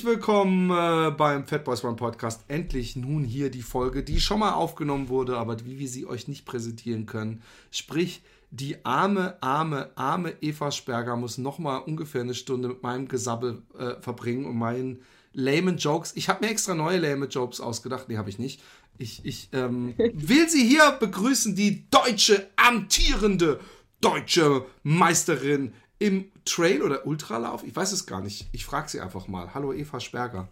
Herzlich willkommen äh, beim Fat Boys Run Podcast. Endlich nun hier die Folge, die schon mal aufgenommen wurde, aber wie wir sie euch nicht präsentieren können. Sprich, die arme, arme, arme Eva Sperger muss noch mal ungefähr eine Stunde mit meinem Gesabbel äh, verbringen und meinen lamen Jokes. Ich habe mir extra neue lame Jokes ausgedacht. Nee, habe ich nicht. Ich, ich ähm, will sie hier begrüßen, die deutsche, amtierende deutsche Meisterin im Trail oder Ultralauf? Ich weiß es gar nicht. Ich frage sie einfach mal. Hallo Eva Sperger.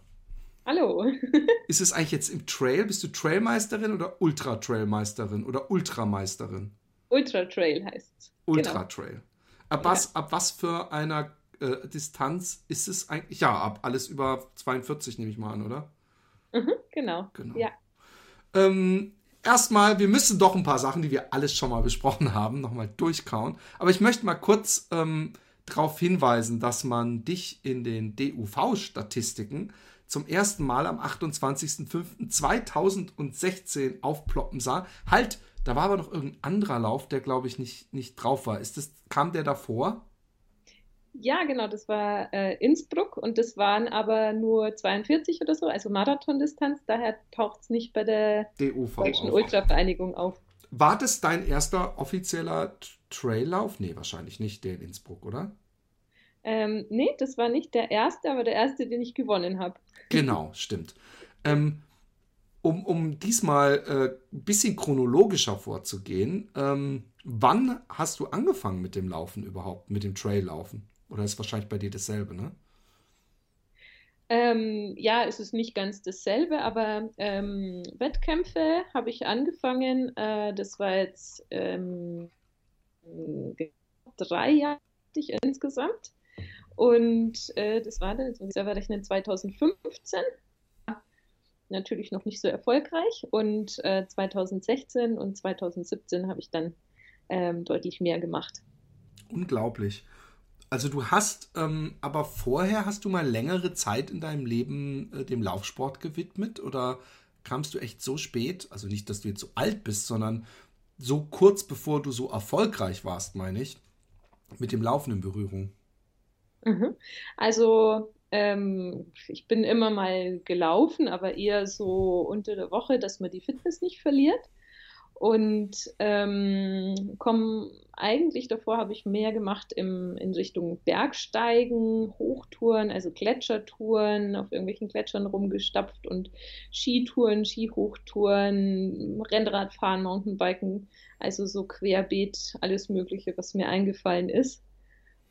Hallo. ist es eigentlich jetzt im Trail? Bist du Trailmeisterin oder Ultra-Trailmeisterin oder Ultrameisterin? Ultra-Trail heißt es. Ultra-Trail. Genau. Ab, ja. was, ab was für einer äh, Distanz ist es eigentlich? Ja, ab alles über 42 nehme ich mal an, oder? Mhm, genau. genau. Ja. Ähm, erstmal, wir müssen doch ein paar Sachen, die wir alles schon mal besprochen haben, nochmal durchkauen. Aber ich möchte mal kurz ähm, darauf hinweisen, dass man dich in den DUV-Statistiken zum ersten Mal am 28.05.2016 aufploppen sah. Halt, da war aber noch irgendein anderer Lauf, der glaube ich nicht, nicht drauf war. Ist das, kam der davor? Ja, genau, das war äh, Innsbruck und das waren aber nur 42 oder so, also Marathondistanz, daher taucht es nicht bei der DUV Deutschen Ultravereinigung auf. War das dein erster offizieller Traillauf? Nee, wahrscheinlich nicht der in Innsbruck, oder? Ähm, nee, das war nicht der erste, aber der erste, den ich gewonnen habe. Genau, stimmt. Ähm, um, um diesmal äh, ein bisschen chronologischer vorzugehen, ähm, wann hast du angefangen mit dem Laufen überhaupt, mit dem Traillaufen? Oder ist wahrscheinlich bei dir dasselbe, ne? Ähm, ja, es ist nicht ganz dasselbe, aber ähm, Wettkämpfe habe ich angefangen. Äh, das war jetzt ähm, drei Jahre insgesamt. Und äh, das war dann, jetzt muss ich selber rechnen, 2015. Natürlich noch nicht so erfolgreich. Und äh, 2016 und 2017 habe ich dann ähm, deutlich mehr gemacht. Unglaublich. Also du hast, ähm, aber vorher hast du mal längere Zeit in deinem Leben äh, dem Laufsport gewidmet oder kamst du echt so spät, also nicht, dass du jetzt so alt bist, sondern so kurz bevor du so erfolgreich warst, meine ich, mit dem Laufen in Berührung? Mhm. Also ähm, ich bin immer mal gelaufen, aber eher so unter der Woche, dass man die Fitness nicht verliert und ähm, komme eigentlich davor habe ich mehr gemacht im, in Richtung Bergsteigen, Hochtouren, also Gletschertouren, auf irgendwelchen Gletschern rumgestapft und Skitouren, Skihochtouren, Rennradfahren, Mountainbiken, also so querbeet alles Mögliche, was mir eingefallen ist.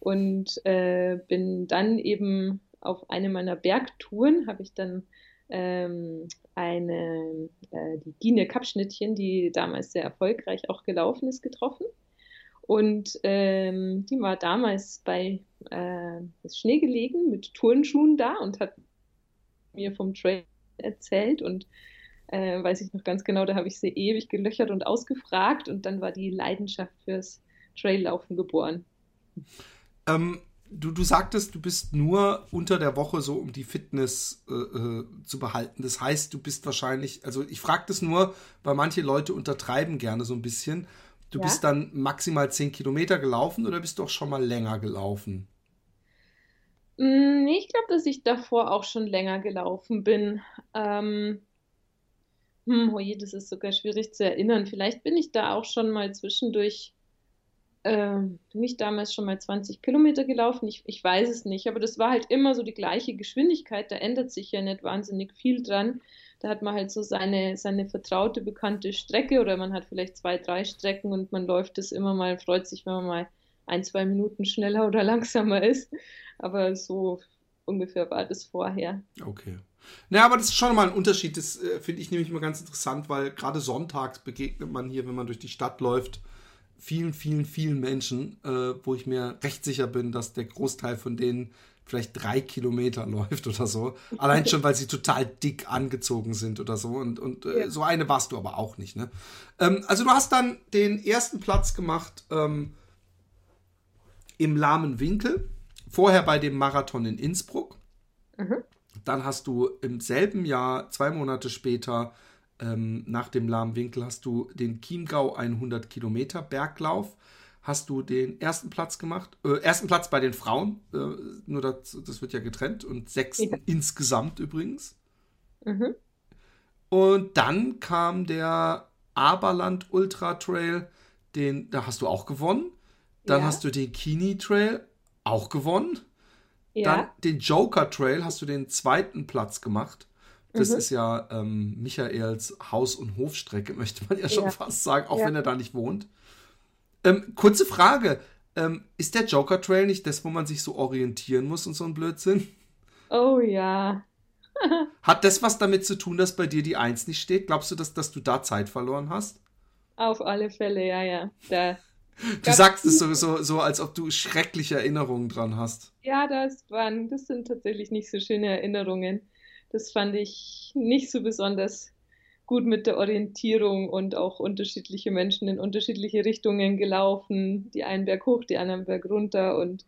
Und äh, bin dann eben auf eine meiner Bergtouren, habe ich dann ähm, eine, äh, die Gine Kapschnittchen, die damals sehr erfolgreich auch gelaufen ist, getroffen. Und ähm, die war damals bei äh, Schnee gelegen mit Turnschuhen da und hat mir vom Trail erzählt und äh, weiß ich noch ganz genau, da habe ich sie ewig gelöchert und ausgefragt und dann war die Leidenschaft fürs Traillaufen geboren. Ähm, du, du sagtest, du bist nur unter der Woche so, um die Fitness äh, äh, zu behalten. Das heißt, du bist wahrscheinlich, also ich frage das nur, weil manche Leute untertreiben gerne so ein bisschen. Du ja? bist dann maximal 10 Kilometer gelaufen oder bist du auch schon mal länger gelaufen? Mm, ich glaube, dass ich davor auch schon länger gelaufen bin. Ähm, hm, oh je, das ist sogar schwierig zu erinnern. Vielleicht bin ich da auch schon mal zwischendurch äh, bin ich damals schon mal 20 Kilometer gelaufen? Ich, ich weiß es nicht, aber das war halt immer so die gleiche Geschwindigkeit. Da ändert sich ja nicht wahnsinnig viel dran. Da hat man halt so seine, seine vertraute, bekannte Strecke oder man hat vielleicht zwei, drei Strecken und man läuft das immer mal, freut sich, wenn man mal ein, zwei Minuten schneller oder langsamer ist. Aber so ungefähr war das vorher. Okay. Naja, aber das ist schon mal ein Unterschied. Das äh, finde ich nämlich immer ganz interessant, weil gerade sonntags begegnet man hier, wenn man durch die Stadt läuft, vielen, vielen, vielen Menschen, äh, wo ich mir recht sicher bin, dass der Großteil von denen vielleicht drei Kilometer läuft oder so. Allein schon, weil sie total dick angezogen sind oder so. Und, und äh, ja. so eine warst du aber auch nicht, ne? Ähm, also du hast dann den ersten Platz gemacht ähm, im lahmen Winkel. Vorher bei dem Marathon in Innsbruck. Mhm. Dann hast du im selben Jahr, zwei Monate später, ähm, nach dem lahmen Winkel, hast du den Chiemgau 100 Kilometer Berglauf hast du den ersten Platz gemacht. Äh, ersten Platz bei den Frauen, äh, nur das, das, wird ja getrennt und sechsten ja. insgesamt übrigens. Mhm. Und dann kam der Aberland Ultra Trail, den, da hast du auch gewonnen. Dann ja. hast du den Kini Trail auch gewonnen. Ja. Dann den Joker Trail hast du den zweiten Platz gemacht. Das mhm. ist ja ähm, Michaels Haus- und Hofstrecke, möchte man ja schon ja. fast sagen, auch wenn er da nicht wohnt. Ähm, kurze Frage. Ähm, ist der Joker Trail nicht das, wo man sich so orientieren muss und so ein Blödsinn? Oh ja. Hat das was damit zu tun, dass bei dir die Eins nicht steht? Glaubst du, dass, dass du da Zeit verloren hast? Auf alle Fälle, ja, ja. Da du sagst es so, so, so, als ob du schreckliche Erinnerungen dran hast. Ja, das waren, das sind tatsächlich nicht so schöne Erinnerungen. Das fand ich nicht so besonders gut mit der Orientierung und auch unterschiedliche Menschen in unterschiedliche Richtungen gelaufen, die einen Berg hoch, die anderen Berg runter und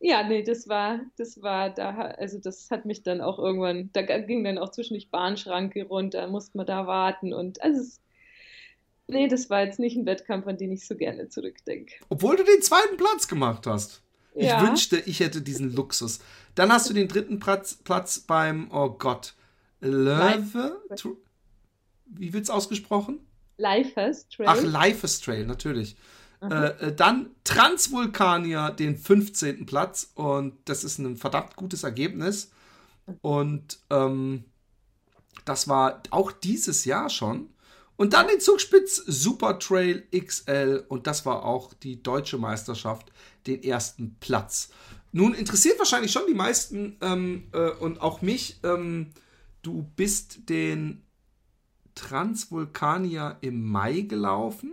ja, nee, das war, das war da, also das hat mich dann auch irgendwann, da ging dann auch zwischendurch Bahnschranke runter, musste man da warten und also es, nee, das war jetzt nicht ein Wettkampf, an den ich so gerne zurückdenke. Obwohl du den zweiten Platz gemacht hast. Ich ja. wünschte, ich hätte diesen Luxus. Dann hast du den dritten Platz, Platz beim, oh Gott, Löwe, wie wird es ausgesprochen? Lifest Trail. Ach, Lifest Trail, natürlich. Äh, äh, dann Transvulkanier den 15. Platz und das ist ein verdammt gutes Ergebnis. Und ähm, das war auch dieses Jahr schon. Und dann den Zugspitz Super Trail XL und das war auch die deutsche Meisterschaft, den ersten Platz. Nun interessiert wahrscheinlich schon die meisten ähm, äh, und auch mich. Ähm, du bist den Transvulkanier im Mai gelaufen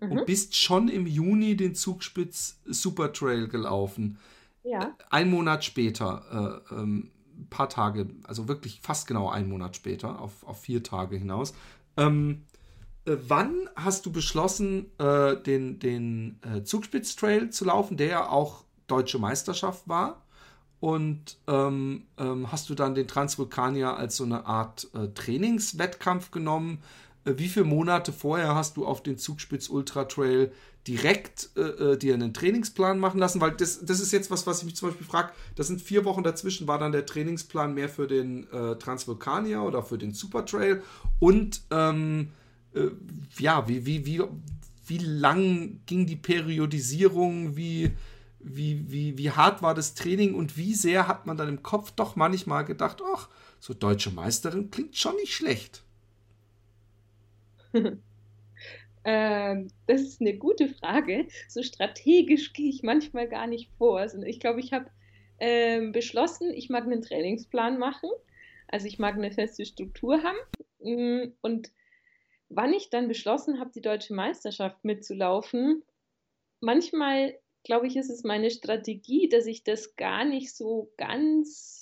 mhm. und bist schon im Juni den Zugspitz Super Trail gelaufen. Ja. Ein Monat später, äh, ähm, ein paar Tage, also wirklich fast genau einen Monat später, auf, auf vier Tage hinaus. Ähm, äh, wann hast du beschlossen, äh, den, den äh, Zugspitz Trail zu laufen, der ja auch deutsche Meisterschaft war? und ähm, ähm, hast du dann den Transvulkanier als so eine Art äh, Trainingswettkampf genommen. Äh, wie viele Monate vorher hast du auf den Zugspitz Ultra Trail direkt äh, äh, dir einen Trainingsplan machen lassen? Weil das, das ist jetzt was, was ich mich zum Beispiel frage. Das sind vier Wochen dazwischen. War dann der Trainingsplan mehr für den äh, Transvulkanier oder für den Super Trail? Und ähm, äh, ja, wie, wie, wie, wie lang ging die Periodisierung? Wie wie, wie, wie hart war das Training und wie sehr hat man dann im Kopf doch manchmal gedacht, ach, so deutsche Meisterin klingt schon nicht schlecht. ähm, das ist eine gute Frage. So strategisch gehe ich manchmal gar nicht vor. Also ich glaube, ich habe ähm, beschlossen, ich mag einen Trainingsplan machen. Also ich mag eine feste Struktur haben. Mm, und wann ich dann beschlossen habe, die deutsche Meisterschaft mitzulaufen, manchmal glaube ich, ist es meine Strategie, dass ich das gar nicht so ganz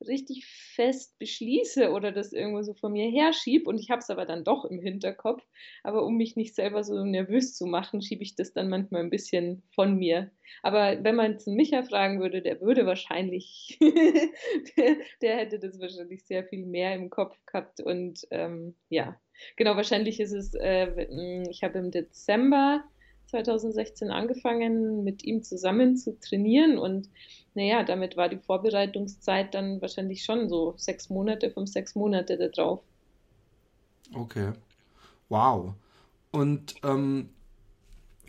richtig fest beschließe oder das irgendwo so von mir herschiebe und ich habe es aber dann doch im Hinterkopf. Aber um mich nicht selber so nervös zu machen, schiebe ich das dann manchmal ein bisschen von mir. Aber wenn man einen Micha fragen würde, der würde wahrscheinlich, der, der, hätte das wahrscheinlich sehr viel mehr im Kopf gehabt und ähm, ja, genau, wahrscheinlich ist es, äh, ich habe im Dezember 2016 angefangen, mit ihm zusammen zu trainieren und naja, damit war die Vorbereitungszeit dann wahrscheinlich schon so sechs Monate, fünf, sechs Monate da drauf. Okay. Wow. Und ähm,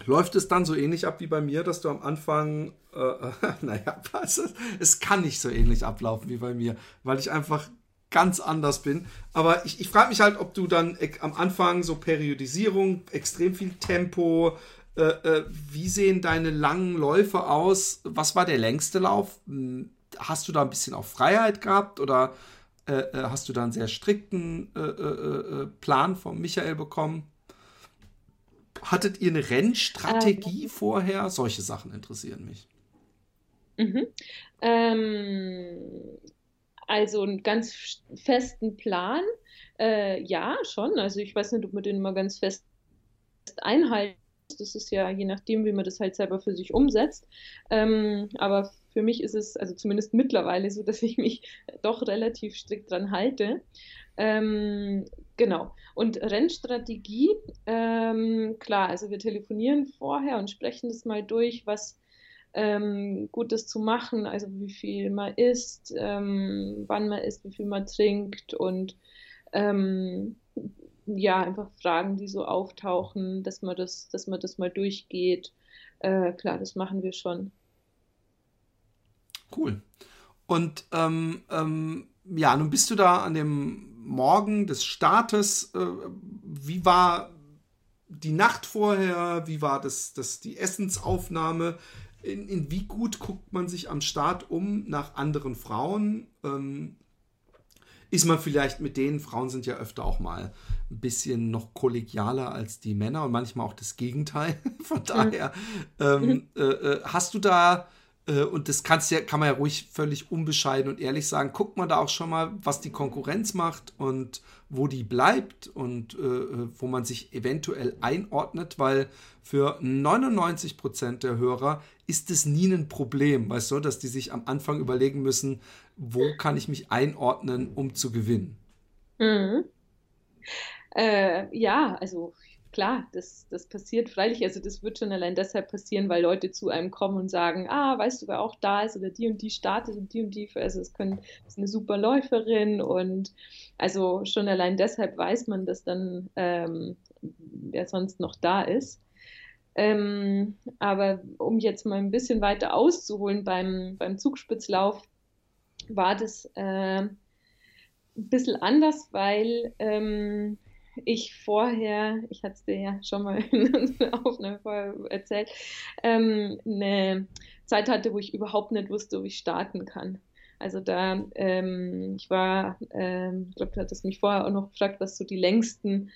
läuft es dann so ähnlich ab wie bei mir, dass du am Anfang, äh, naja, was, es kann nicht so ähnlich ablaufen wie bei mir, weil ich einfach ganz anders bin. Aber ich, ich frage mich halt, ob du dann am Anfang so Periodisierung, extrem viel Tempo, äh, äh, wie sehen deine langen Läufe aus? Was war der längste Lauf? Hm, hast du da ein bisschen auch Freiheit gehabt oder äh, äh hast du da einen sehr strikten äh, Plan von Michael bekommen? Hattet ihr eine Rennstrategie ähm. vorher? Solche Sachen interessieren mich. Mhm. Ähm, also einen ganz festen Plan, äh, ja, schon. Also ich weiß nicht, ob man den immer ganz fest einhalten. Das ist ja je nachdem, wie man das halt selber für sich umsetzt. Ähm, aber für mich ist es also zumindest mittlerweile so, dass ich mich doch relativ strikt dran halte. Ähm, genau. Und Rennstrategie, ähm, klar, also wir telefonieren vorher und sprechen das mal durch, was ähm, Gutes zu machen, also wie viel man isst, ähm, wann man isst, wie viel man trinkt und ähm, ja, einfach Fragen, die so auftauchen, dass man das, dass man das mal durchgeht. Äh, klar, das machen wir schon. Cool. Und ähm, ähm, ja, nun bist du da an dem Morgen des Startes. Äh, wie war die Nacht vorher? Wie war das, das die Essensaufnahme? In, in wie gut guckt man sich am Start um nach anderen Frauen? Ähm, ist man vielleicht mit denen, Frauen sind ja öfter auch mal ein bisschen noch kollegialer als die Männer und manchmal auch das Gegenteil. Von daher, ähm, äh, äh, hast du da äh, und das kannst ja, kann man ja ruhig völlig unbescheiden und ehrlich sagen, guckt man da auch schon mal, was die Konkurrenz macht und wo die bleibt und äh, äh wo man sich eventuell einordnet, weil für 99 Prozent der Hörer ist es nie ein Problem, weißt du, dass die sich am Anfang überlegen müssen, wo kann ich mich einordnen, um zu gewinnen. Mhm. Äh, ja, also klar, das, das passiert freilich. Also das wird schon allein deshalb passieren, weil Leute zu einem kommen und sagen, ah, weißt du, wer auch da ist oder die und die startet und die und die, also es können, ist eine super Läuferin und also schon allein deshalb weiß man, dass dann ähm, wer sonst noch da ist. Ähm, aber um jetzt mal ein bisschen weiter auszuholen beim, beim Zugspitzlauf, war das äh, ein bisschen anders, weil ähm, ich vorher, ich hatte es dir ja schon mal in unserer Aufnahme vorher erzählt, ähm, eine Zeit hatte, wo ich überhaupt nicht wusste, ob ich starten kann. Also da, ähm, ich war, ähm, ich glaube, du hattest mich vorher auch noch gefragt, was so die längsten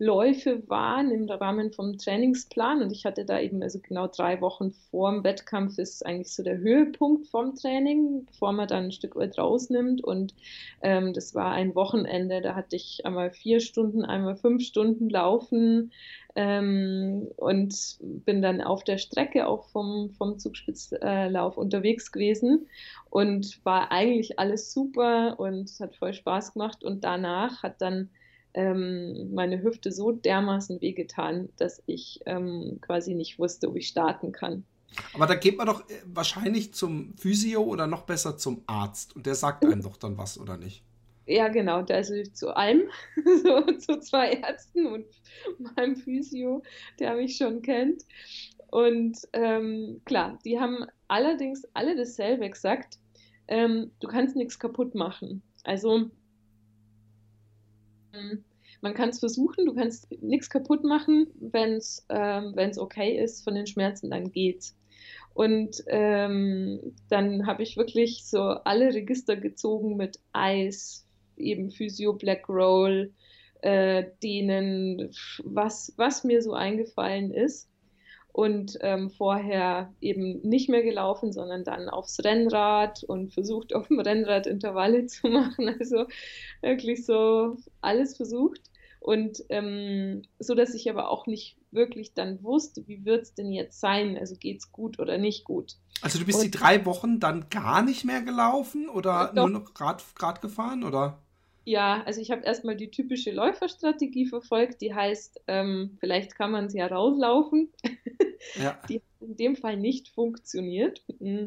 Läufe waren im Rahmen vom Trainingsplan. Und ich hatte da eben also genau drei Wochen vor dem Wettkampf ist eigentlich so der Höhepunkt vom Training, bevor man dann ein Stück weit rausnimmt. Und ähm, das war ein Wochenende, da hatte ich einmal vier Stunden, einmal fünf Stunden laufen ähm, und bin dann auf der Strecke auch vom, vom Zugspitzlauf unterwegs gewesen. Und war eigentlich alles super und hat voll Spaß gemacht. Und danach hat dann ähm, meine Hüfte so dermaßen wehgetan, dass ich ähm, quasi nicht wusste, ob ich starten kann. Aber da geht man doch äh, wahrscheinlich zum Physio oder noch besser zum Arzt und der sagt einem doch dann was, oder nicht? Ja, genau, da ist ich zu allem, so zu zwei Ärzten und meinem Physio, der mich schon kennt. Und ähm, klar, die haben allerdings alle dasselbe gesagt, ähm, du kannst nichts kaputt machen. Also ähm, man kann es versuchen, du kannst nichts kaputt machen, wenn es ähm, okay ist von den Schmerzen, dann geht's. Und ähm, dann habe ich wirklich so alle Register gezogen mit Eis, eben Physio, Black Roll, äh, denen, was, was mir so eingefallen ist und ähm, vorher eben nicht mehr gelaufen, sondern dann aufs Rennrad und versucht auf dem Rennrad Intervalle zu machen. Also wirklich so alles versucht. Und ähm, so, dass ich aber auch nicht wirklich dann wusste, wie wird es denn jetzt sein? Also geht es gut oder nicht gut? Also du bist und, die drei Wochen dann gar nicht mehr gelaufen oder doch, nur noch Rad, Rad gefahren oder? Ja, also ich habe erstmal die typische Läuferstrategie verfolgt, die heißt, ähm, vielleicht kann man es ja rauslaufen. Ja. Die hat in dem Fall nicht funktioniert. Mhm.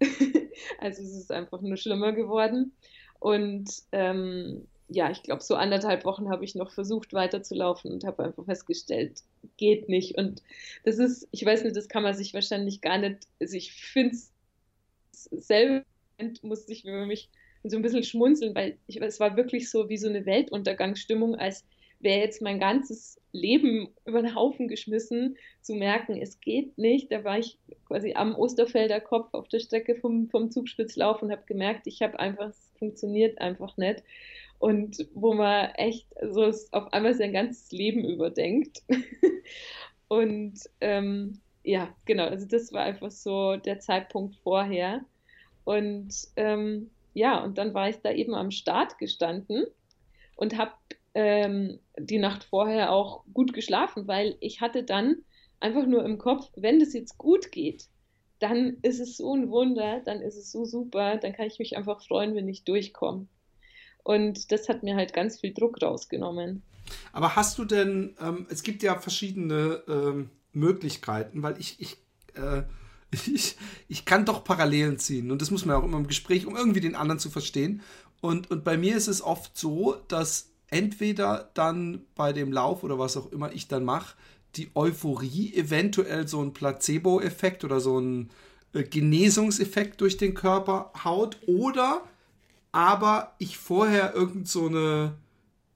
also es ist einfach nur schlimmer geworden. Und ähm, ja, ich glaube, so anderthalb Wochen habe ich noch versucht weiterzulaufen und habe einfach festgestellt, geht nicht. Und das ist, ich weiß nicht, das kann man sich wahrscheinlich gar nicht, also ich finde es selber, musste ich über mich so ein bisschen schmunzeln, weil ich, es war wirklich so wie so eine Weltuntergangsstimmung, als wäre jetzt mein ganzes Leben über den Haufen geschmissen, zu merken, es geht nicht. Da war ich quasi am Osterfelder Kopf auf der Strecke vom, vom Zugspitzlauf und habe gemerkt, ich habe einfach, es funktioniert einfach nicht. Und wo man echt so auf einmal sein ganzes Leben überdenkt. und ähm, ja, genau. Also das war einfach so der Zeitpunkt vorher. Und ähm, ja, und dann war ich da eben am Start gestanden und habe ähm, die Nacht vorher auch gut geschlafen, weil ich hatte dann einfach nur im Kopf, wenn das jetzt gut geht, dann ist es so ein Wunder, dann ist es so super, dann kann ich mich einfach freuen, wenn ich durchkomme. Und das hat mir halt ganz viel Druck rausgenommen. Aber hast du denn, ähm, es gibt ja verschiedene ähm, Möglichkeiten, weil ich, ich, äh, ich, ich kann doch Parallelen ziehen und das muss man auch immer im Gespräch, um irgendwie den anderen zu verstehen. Und, und bei mir ist es oft so, dass entweder dann bei dem Lauf oder was auch immer ich dann mache, die Euphorie eventuell so ein Placebo-Effekt oder so ein äh, Genesungseffekt durch den Körper haut oder aber ich vorher irgend so eine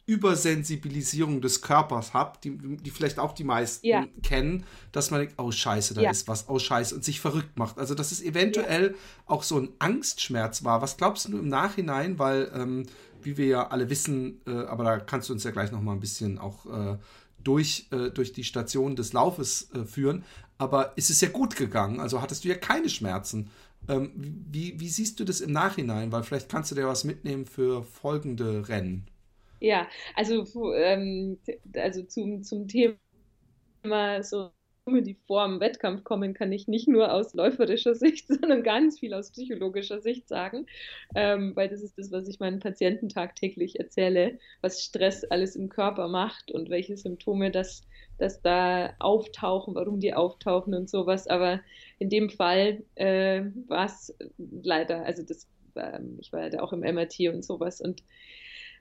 Übersensibilisierung des Körpers habe, die, die vielleicht auch die meisten ja. kennen, dass man denkt, oh Scheiße, da ja. ist was, oh Scheiße, und sich verrückt macht. Also, dass es eventuell ja. auch so ein Angstschmerz war. Was glaubst du im Nachhinein? Weil, ähm, wie wir ja alle wissen, äh, aber da kannst du uns ja gleich noch mal ein bisschen auch äh, durch, äh, durch die Station des Laufes äh, führen. Aber ist es ja gut gegangen, also hattest du ja keine Schmerzen. Ähm, wie, wie siehst du das im Nachhinein? Weil vielleicht kannst du dir was mitnehmen für folgende Rennen. Ja, also, ähm, also zum, zum Thema so die vor dem Wettkampf kommen, kann ich nicht nur aus läuferischer Sicht, sondern ganz viel aus psychologischer Sicht sagen, ähm, weil das ist das, was ich meinen Patienten tagtäglich erzähle, was Stress alles im Körper macht und welche Symptome das, das da auftauchen, warum die auftauchen und sowas. Aber in dem Fall äh, war es leider, also das, ähm, ich war ja auch im MRT und sowas und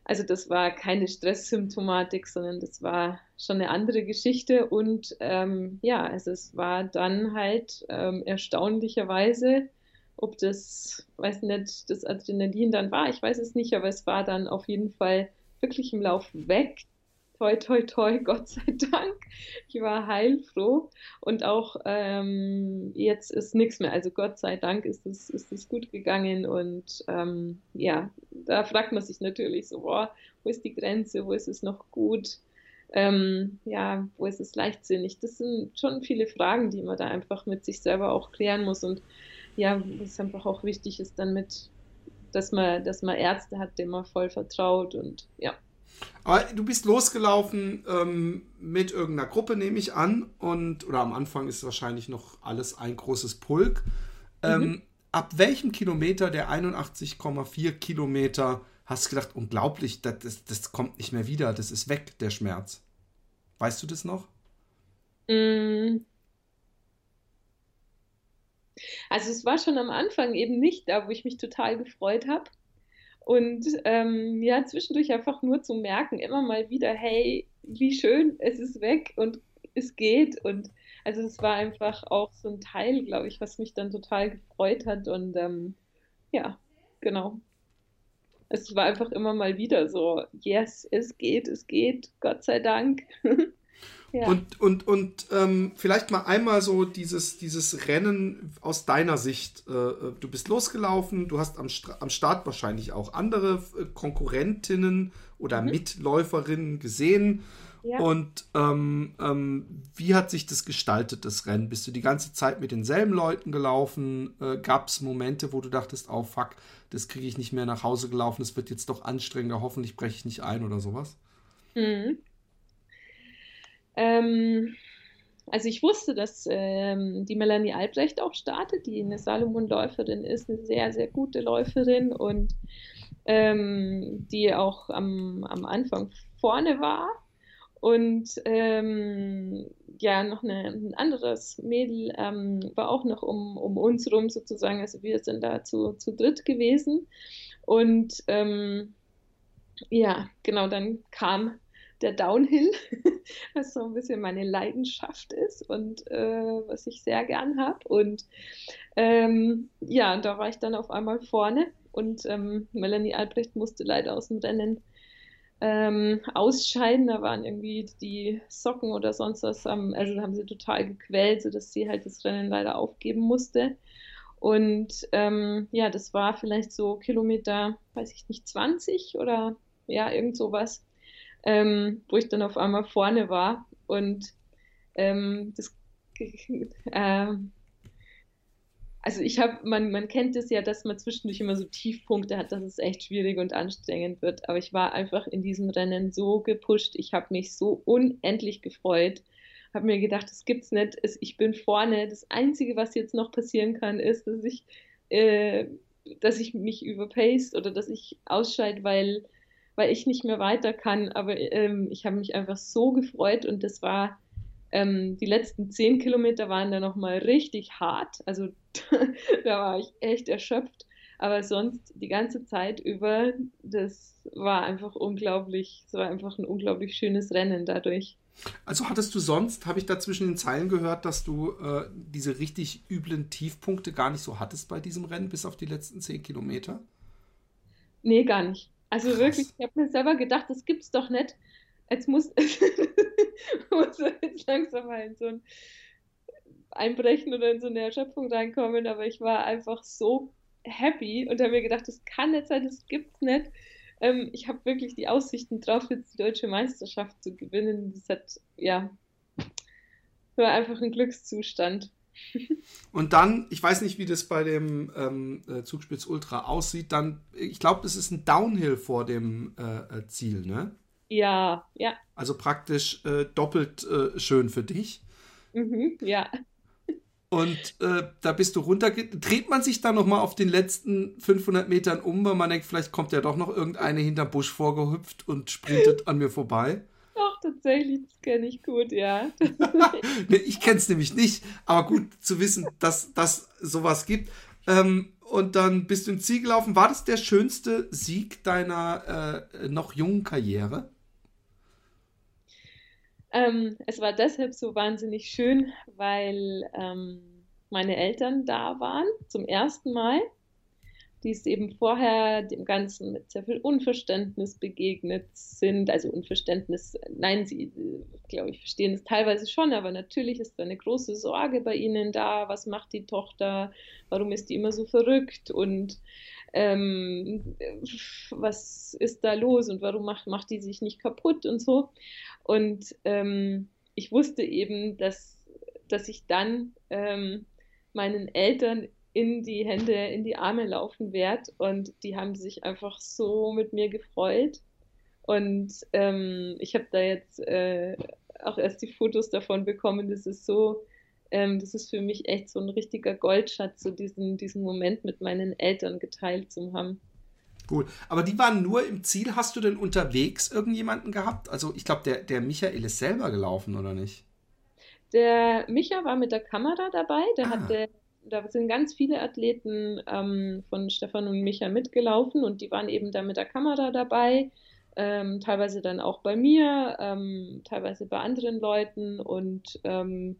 also das war keine Stresssymptomatik, sondern das war schon eine andere Geschichte. Und ähm, ja, also es war dann halt ähm, erstaunlicherweise, ob das, weiß nicht, das Adrenalin dann war, ich weiß es nicht, aber es war dann auf jeden Fall wirklich im Lauf weg toi, toi, toi, Gott sei Dank. Ich war heilfroh und auch ähm, jetzt ist nichts mehr. Also Gott sei Dank ist es, ist gut gegangen und ähm, ja, da fragt man sich natürlich so, boah, wo ist die Grenze, wo ist es noch gut? Ähm, ja, wo ist es leichtsinnig? Das sind schon viele Fragen, die man da einfach mit sich selber auch klären muss und ja, was einfach auch wichtig ist dann mit, dass man, dass man Ärzte hat, denen man voll vertraut und ja. Aber du bist losgelaufen ähm, mit irgendeiner Gruppe, nehme ich an. Und, oder am Anfang ist wahrscheinlich noch alles ein großes Pulk. Ähm, mhm. Ab welchem Kilometer der 81,4 Kilometer hast du gedacht, unglaublich, das, das, das, kommt nicht mehr wieder, das ist weg, der Schmerz? Weißt du das noch? Mm. Also es war schon am Anfang eben nicht da, wo ich mich total gefreut habe. Und ähm, ja, zwischendurch einfach nur zu merken, immer mal wieder, hey, wie schön, es ist weg und es geht. Und also es war einfach auch so ein Teil, glaube ich, was mich dann total gefreut hat. Und ähm, ja, genau. Es war einfach immer mal wieder so, yes, es geht, es geht, Gott sei Dank. Ja. Und, und, und ähm, vielleicht mal einmal so dieses, dieses Rennen aus deiner Sicht. Äh, du bist losgelaufen, du hast am, am Start wahrscheinlich auch andere äh, Konkurrentinnen oder mhm. Mitläuferinnen gesehen. Ja. Und ähm, ähm, wie hat sich das gestaltet, das Rennen? Bist du die ganze Zeit mit denselben Leuten gelaufen? Äh, Gab es Momente, wo du dachtest, oh fuck, das kriege ich nicht mehr nach Hause gelaufen, das wird jetzt doch anstrengender, hoffentlich breche ich nicht ein oder sowas? Mhm. Ähm, also ich wusste, dass ähm, die Melanie Albrecht auch startet, die eine Salomon-Läuferin ist, eine sehr, sehr gute Läuferin und ähm, die auch am, am Anfang vorne war. Und ähm, ja, noch eine, ein anderes Mädel ähm, war auch noch um, um uns rum sozusagen. Also wir sind da zu, zu dritt gewesen. Und ähm, ja, genau, dann kam der Downhill, was so ein bisschen meine Leidenschaft ist und äh, was ich sehr gern habe. Und ähm, ja, da war ich dann auf einmal vorne und ähm, Melanie Albrecht musste leider aus dem Rennen ähm, ausscheiden. Da waren irgendwie die Socken oder sonst was, am, also haben sie total gequält, sodass sie halt das Rennen leider aufgeben musste. Und ähm, ja, das war vielleicht so Kilometer, weiß ich nicht, 20 oder ja, irgend sowas ähm, wo ich dann auf einmal vorne war. Und ähm, das äh, also ich habe, man, man kennt es ja, dass man zwischendurch immer so Tiefpunkte hat, dass es echt schwierig und anstrengend wird. Aber ich war einfach in diesem Rennen so gepusht. Ich habe mich so unendlich gefreut. Habe mir gedacht, das gibt's nicht. Ich bin vorne. Das Einzige, was jetzt noch passieren kann, ist, dass ich, äh, dass ich mich überpace oder dass ich ausscheide, weil, weil ich nicht mehr weiter kann. Aber ähm, ich habe mich einfach so gefreut und das war ähm, die letzten zehn Kilometer waren dann nochmal richtig hart. Also da war ich echt erschöpft. Aber sonst die ganze Zeit über, das war einfach unglaublich, es war einfach ein unglaublich schönes Rennen dadurch. Also hattest du sonst, habe ich da zwischen den Zeilen gehört, dass du äh, diese richtig üblen Tiefpunkte gar nicht so hattest bei diesem Rennen, bis auf die letzten zehn Kilometer? Nee, gar nicht. Also Krass. wirklich, ich habe mir selber gedacht, das gibt's doch nicht jetzt muss, muss jetzt langsam mal in so ein Einbrechen oder in so eine Erschöpfung reinkommen, aber ich war einfach so happy und habe mir gedacht, das kann nicht sein, das gibt's nicht. Ähm, ich habe wirklich die Aussichten drauf, jetzt die deutsche Meisterschaft zu gewinnen. Das hat, ja, war einfach ein Glückszustand. Und dann, ich weiß nicht, wie das bei dem ähm, äh, Zugspitz Ultra aussieht, dann, ich glaube, das ist ein Downhill vor dem äh, äh Ziel, ne? Ja, ja. Also praktisch äh, doppelt äh, schön für dich. Mhm, ja. Und äh, da bist du runter. Dreht man sich dann nochmal auf den letzten 500 Metern um, weil man denkt, vielleicht kommt ja doch noch irgendeine hinter Busch vorgehüpft und sprintet an mir vorbei? Tatsächlich, das kenne ich gut, ja. ich kenne es nämlich nicht, aber gut zu wissen, dass das sowas gibt. Ähm, und dann bist du ins Ziel gelaufen. War das der schönste Sieg deiner äh, noch jungen Karriere? Ähm, es war deshalb so wahnsinnig schön, weil ähm, meine Eltern da waren zum ersten Mal, die es eben vorher dem Ganzen mit sehr viel Unverständnis begegnet sind. Also Unverständnis, nein, sie, glaube ich, verstehen es teilweise schon, aber natürlich ist da eine große Sorge bei ihnen da. Was macht die Tochter? Warum ist die immer so verrückt? Und ähm, was ist da los und warum macht, macht die sich nicht kaputt und so. Und ähm, ich wusste eben, dass, dass ich dann ähm, meinen Eltern in die Hände, in die Arme laufen werde und die haben sich einfach so mit mir gefreut. Und ähm, ich habe da jetzt äh, auch erst die Fotos davon bekommen. Das ist so ähm, das ist für mich echt so ein richtiger Goldschatz, so diesen, diesen Moment mit meinen Eltern geteilt zu haben. Cool. Aber die waren nur im Ziel. Hast du denn unterwegs irgendjemanden gehabt? Also ich glaube, der, der Michael ist selber gelaufen, oder nicht? Der Micha war mit der Kamera dabei. Der ah. hatte, da sind ganz viele Athleten ähm, von Stefan und Micha mitgelaufen und die waren eben da mit der Kamera dabei. Ähm, teilweise dann auch bei mir, ähm, teilweise bei anderen Leuten und ähm,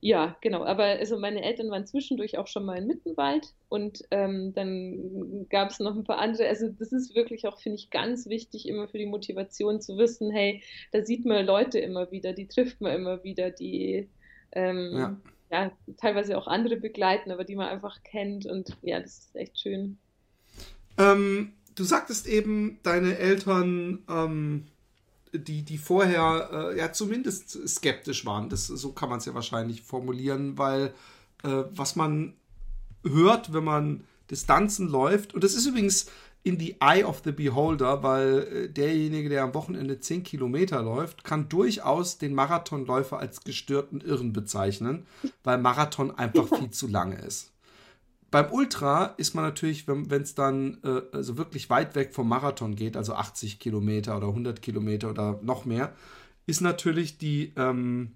ja, genau. Aber also meine Eltern waren zwischendurch auch schon mal in Mittenwald und ähm, dann gab es noch ein paar andere. Also das ist wirklich auch, finde ich, ganz wichtig, immer für die Motivation zu wissen, hey, da sieht man Leute immer wieder, die trifft man immer wieder, die ähm, ja. Ja. teilweise auch andere begleiten, aber die man einfach kennt und ja, das ist echt schön. Ähm, du sagtest eben, deine Eltern ähm, die, die vorher äh, ja zumindest skeptisch waren. Das, so kann man es ja wahrscheinlich formulieren, weil äh, was man hört, wenn man Distanzen läuft, und das ist übrigens in the eye of the beholder, weil äh, derjenige, der am Wochenende 10 Kilometer läuft, kann durchaus den Marathonläufer als gestörten Irren bezeichnen, weil Marathon einfach viel zu lange ist. Beim Ultra ist man natürlich, wenn es dann äh, also wirklich weit weg vom Marathon geht, also 80 Kilometer oder 100 Kilometer oder noch mehr, ist natürlich die, ähm,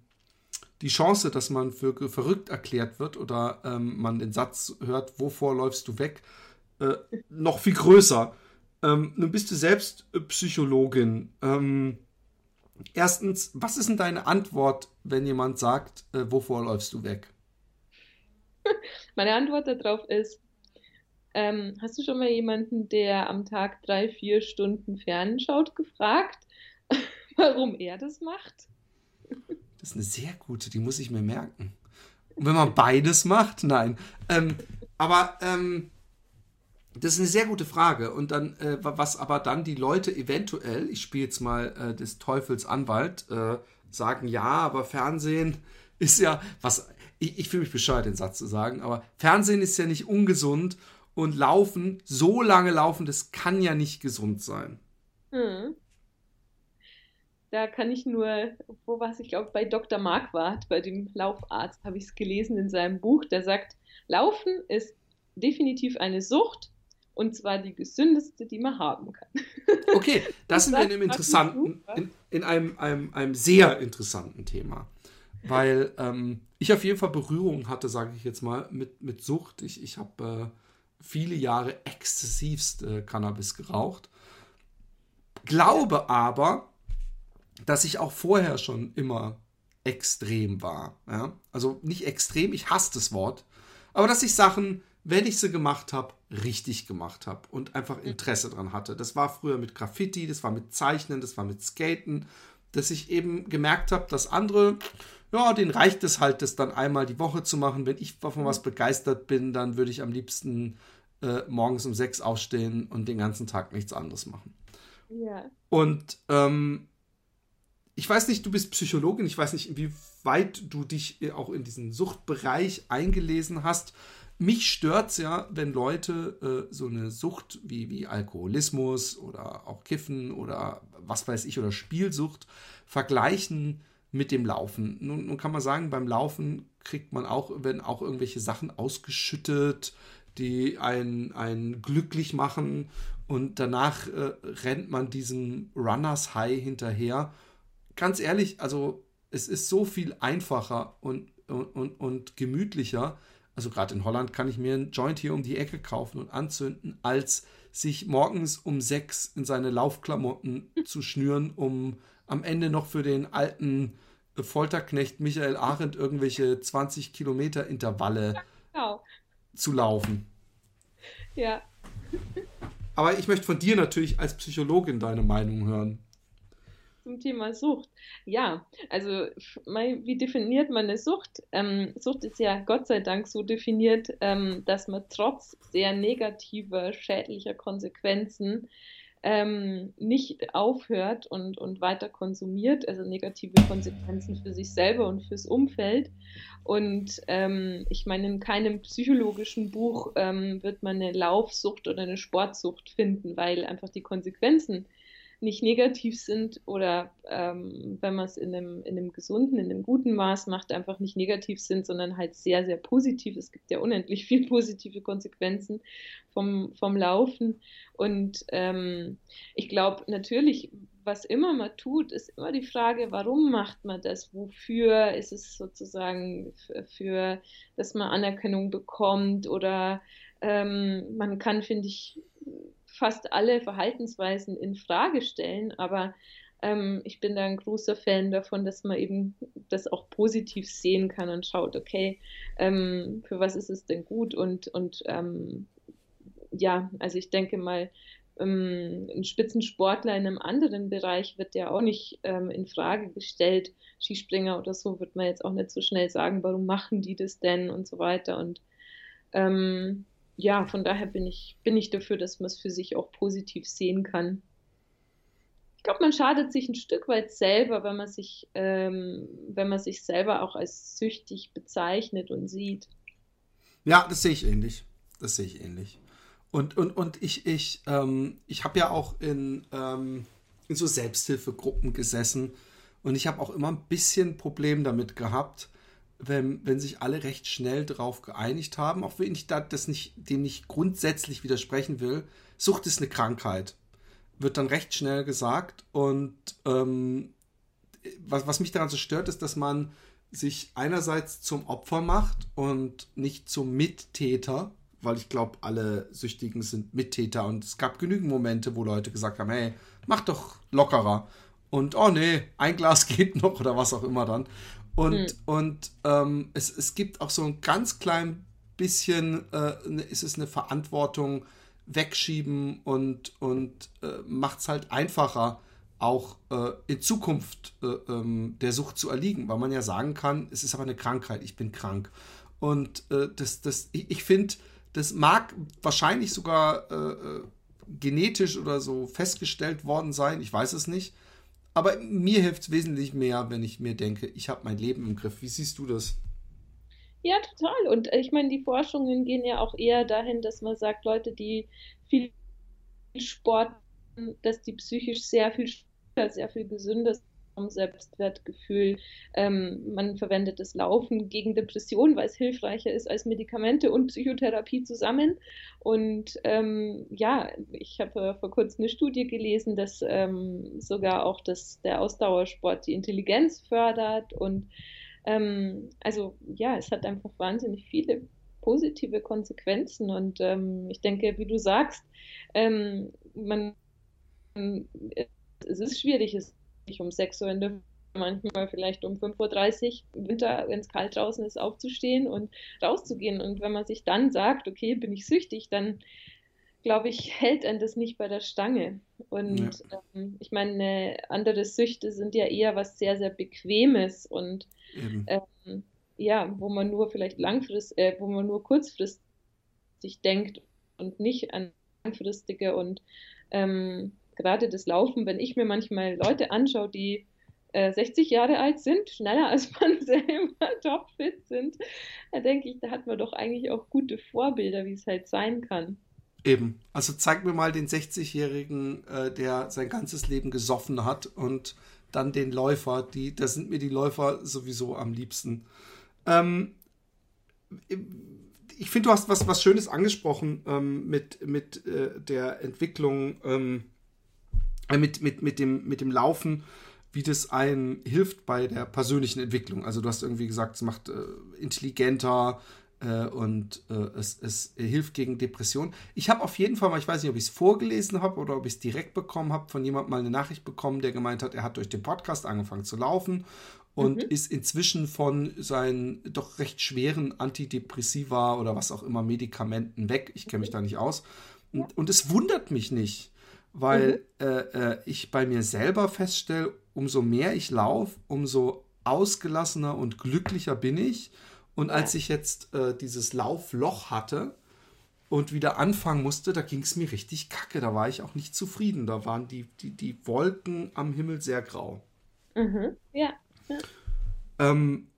die Chance, dass man für verrückt erklärt wird oder ähm, man den Satz hört, wovor läufst du weg, äh, noch viel größer. Ähm, nun bist du selbst Psychologin. Ähm, erstens, was ist denn deine Antwort, wenn jemand sagt, äh, wovor läufst du weg? Meine Antwort darauf ist, ähm, hast du schon mal jemanden, der am Tag drei, vier Stunden fernschaut, gefragt, warum er das macht? Das ist eine sehr gute, die muss ich mir merken. Und wenn man beides macht, nein. Ähm, aber ähm, das ist eine sehr gute Frage. Und dann, äh, was aber dann die Leute eventuell, ich spiele jetzt mal äh, des Teufels Anwalt, äh, sagen, ja, aber Fernsehen ist ja, was, ich, ich fühle mich bescheuert, den Satz zu sagen, aber Fernsehen ist ja nicht ungesund und Laufen, so lange laufen, das kann ja nicht gesund sein. Hm. Da kann ich nur, wo war es, ich glaube, bei Dr. Marquardt, bei dem Laufarzt, habe ich es gelesen in seinem Buch, der sagt, Laufen ist definitiv eine Sucht und zwar die gesündeste, die man haben kann. Okay, das sind wir in einem interessanten, in, in einem, einem, einem sehr interessanten Thema. Weil ähm, ich auf jeden Fall Berührung hatte, sage ich jetzt mal, mit, mit Sucht. Ich, ich habe äh, viele Jahre exzessivst äh, Cannabis geraucht. Glaube aber, dass ich auch vorher schon immer extrem war. Ja? Also nicht extrem, ich hasse das Wort, aber dass ich Sachen, wenn ich sie gemacht habe, richtig gemacht habe und einfach Interesse dran hatte. Das war früher mit Graffiti, das war mit Zeichnen, das war mit Skaten, dass ich eben gemerkt habe, dass andere, ja, denen reicht es halt, das dann einmal die Woche zu machen. Wenn ich von was begeistert bin, dann würde ich am liebsten äh, morgens um sechs aufstehen und den ganzen Tag nichts anderes machen. Ja. Und ähm, ich weiß nicht, du bist Psychologin, ich weiß nicht, inwieweit du dich auch in diesen Suchtbereich eingelesen hast. Mich stört es ja, wenn Leute äh, so eine Sucht wie, wie Alkoholismus oder auch Kiffen oder was weiß ich oder Spielsucht vergleichen mit dem Laufen. Nun, nun kann man sagen, beim Laufen kriegt man auch, wenn auch irgendwelche Sachen ausgeschüttet, die einen, einen glücklich machen und danach äh, rennt man diesem Runners High hinterher ganz ehrlich, also es ist so viel einfacher und, und, und gemütlicher. Also gerade in Holland kann ich mir einen Joint hier um die Ecke kaufen und anzünden, als sich morgens um sechs in seine Laufklamotten zu schnüren, um am Ende noch für den alten Folterknecht Michael Arendt irgendwelche 20 Kilometer Intervalle ja, genau. zu laufen. Ja. Aber ich möchte von dir natürlich als Psychologin deine Meinung hören zum Thema Sucht. Ja, also wie definiert man eine Sucht? Ähm, Sucht ist ja Gott sei Dank so definiert, ähm, dass man trotz sehr negativer, schädlicher Konsequenzen ähm, nicht aufhört und, und weiter konsumiert, also negative Konsequenzen für sich selber und fürs Umfeld. Und ähm, ich meine, in keinem psychologischen Buch ähm, wird man eine Laufsucht oder eine Sportsucht finden, weil einfach die Konsequenzen nicht negativ sind oder ähm, wenn man es in einem, in einem gesunden, in einem guten Maß macht, einfach nicht negativ sind, sondern halt sehr, sehr positiv. Es gibt ja unendlich viel positive Konsequenzen vom, vom Laufen. Und ähm, ich glaube natürlich, was immer man tut, ist immer die Frage, warum macht man das? Wofür ist es sozusagen für, für dass man Anerkennung bekommt oder ähm, man kann, finde ich, fast alle Verhaltensweisen in Frage stellen, aber ähm, ich bin da ein großer Fan davon, dass man eben das auch positiv sehen kann und schaut, okay, ähm, für was ist es denn gut und, und ähm, ja, also ich denke mal, ähm, ein Spitzensportler in einem anderen Bereich wird ja auch nicht ähm, in Frage gestellt. Skispringer oder so wird man jetzt auch nicht so schnell sagen, warum machen die das denn und so weiter. Und ähm, ja, von daher bin ich, bin ich dafür, dass man es für sich auch positiv sehen kann. Ich glaube, man schadet sich ein Stück weit selber, wenn man sich, ähm, wenn man sich selber auch als süchtig bezeichnet und sieht. Ja, das sehe ich ähnlich. Das sehe ich ähnlich. Und, und, und ich, ich, ähm, ich habe ja auch in, ähm, in so Selbsthilfegruppen gesessen und ich habe auch immer ein bisschen Problem damit gehabt, wenn, wenn sich alle recht schnell darauf geeinigt haben, auch wenn ich da das nicht, dem nicht grundsätzlich widersprechen will, Sucht ist eine Krankheit. Wird dann recht schnell gesagt. Und ähm, was, was mich daran so stört, ist, dass man sich einerseits zum Opfer macht und nicht zum Mittäter, weil ich glaube, alle Süchtigen sind Mittäter und es gab genügend Momente, wo Leute gesagt haben, hey, mach doch lockerer und oh nee, ein Glas geht noch oder was auch immer dann. Und, mhm. und ähm, es, es gibt auch so ein ganz klein bisschen, äh, ne, ist es eine Verantwortung wegschieben und, und äh, macht es halt einfacher, auch äh, in Zukunft äh, ähm, der Sucht zu erliegen, weil man ja sagen kann, es ist aber eine Krankheit, ich bin krank. Und äh, das, das, ich, ich finde, das mag wahrscheinlich sogar äh, genetisch oder so festgestellt worden sein, ich weiß es nicht. Aber mir hilft es wesentlich mehr, wenn ich mir denke, ich habe mein Leben im Griff. Wie siehst du das? Ja, total. Und äh, ich meine, die Forschungen gehen ja auch eher dahin, dass man sagt, Leute, die viel Sport, dass die psychisch sehr viel, sehr viel gesünder sind vom Selbstwertgefühl. Ähm, man verwendet das Laufen gegen Depressionen, weil es hilfreicher ist als Medikamente und Psychotherapie zusammen. Und ähm, ja, ich habe vor kurzem eine Studie gelesen, dass ähm, sogar auch das, der Ausdauersport die Intelligenz fördert. Und ähm, also ja, es hat einfach wahnsinnig viele positive Konsequenzen. Und ähm, ich denke, wie du sagst, ähm, man es ist schwierig, es nicht um 6 Uhr in der manchmal vielleicht um 5.30 Uhr Winter, wenn es kalt draußen ist, aufzustehen und rauszugehen. Und wenn man sich dann sagt, okay, bin ich süchtig, dann glaube ich, hält einen das nicht bei der Stange. Und ja. ähm, ich meine, andere Süchte sind ja eher was sehr, sehr Bequemes und ähm, ja, wo man nur vielleicht langfristig, äh, wo man nur kurzfristig denkt und nicht an langfristige und ähm, gerade das Laufen, wenn ich mir manchmal Leute anschaue, die äh, 60 Jahre alt sind, schneller als man selber topfit sind, da denke ich, da hat man doch eigentlich auch gute Vorbilder, wie es halt sein kann. Eben. Also zeig mir mal den 60-Jährigen, äh, der sein ganzes Leben gesoffen hat und dann den Läufer. Die, da sind mir die Läufer sowieso am liebsten. Ähm, ich finde, du hast was, was Schönes angesprochen ähm, mit, mit äh, der Entwicklung ähm, äh, mit, mit, mit, dem, mit dem Laufen, wie das einem hilft bei der persönlichen Entwicklung. Also du hast irgendwie gesagt, es macht äh, intelligenter äh, und äh, es, es hilft gegen Depressionen. Ich habe auf jeden Fall mal, ich weiß nicht, ob ich es vorgelesen habe oder ob ich es direkt bekommen habe, von jemandem mal eine Nachricht bekommen, der gemeint hat, er hat durch den Podcast angefangen zu laufen und mhm. ist inzwischen von seinen doch recht schweren Antidepressiva oder was auch immer Medikamenten weg. Ich kenne mich mhm. da nicht aus. Und, und es wundert mich nicht weil mhm. äh, äh, ich bei mir selber feststelle, umso mehr ich laufe, umso ausgelassener und glücklicher bin ich. Und ja. als ich jetzt äh, dieses Laufloch hatte und wieder anfangen musste, da ging es mir richtig kacke. Da war ich auch nicht zufrieden. Da waren die, die, die Wolken am Himmel sehr grau. Mhm. Ja. ja. Ähm,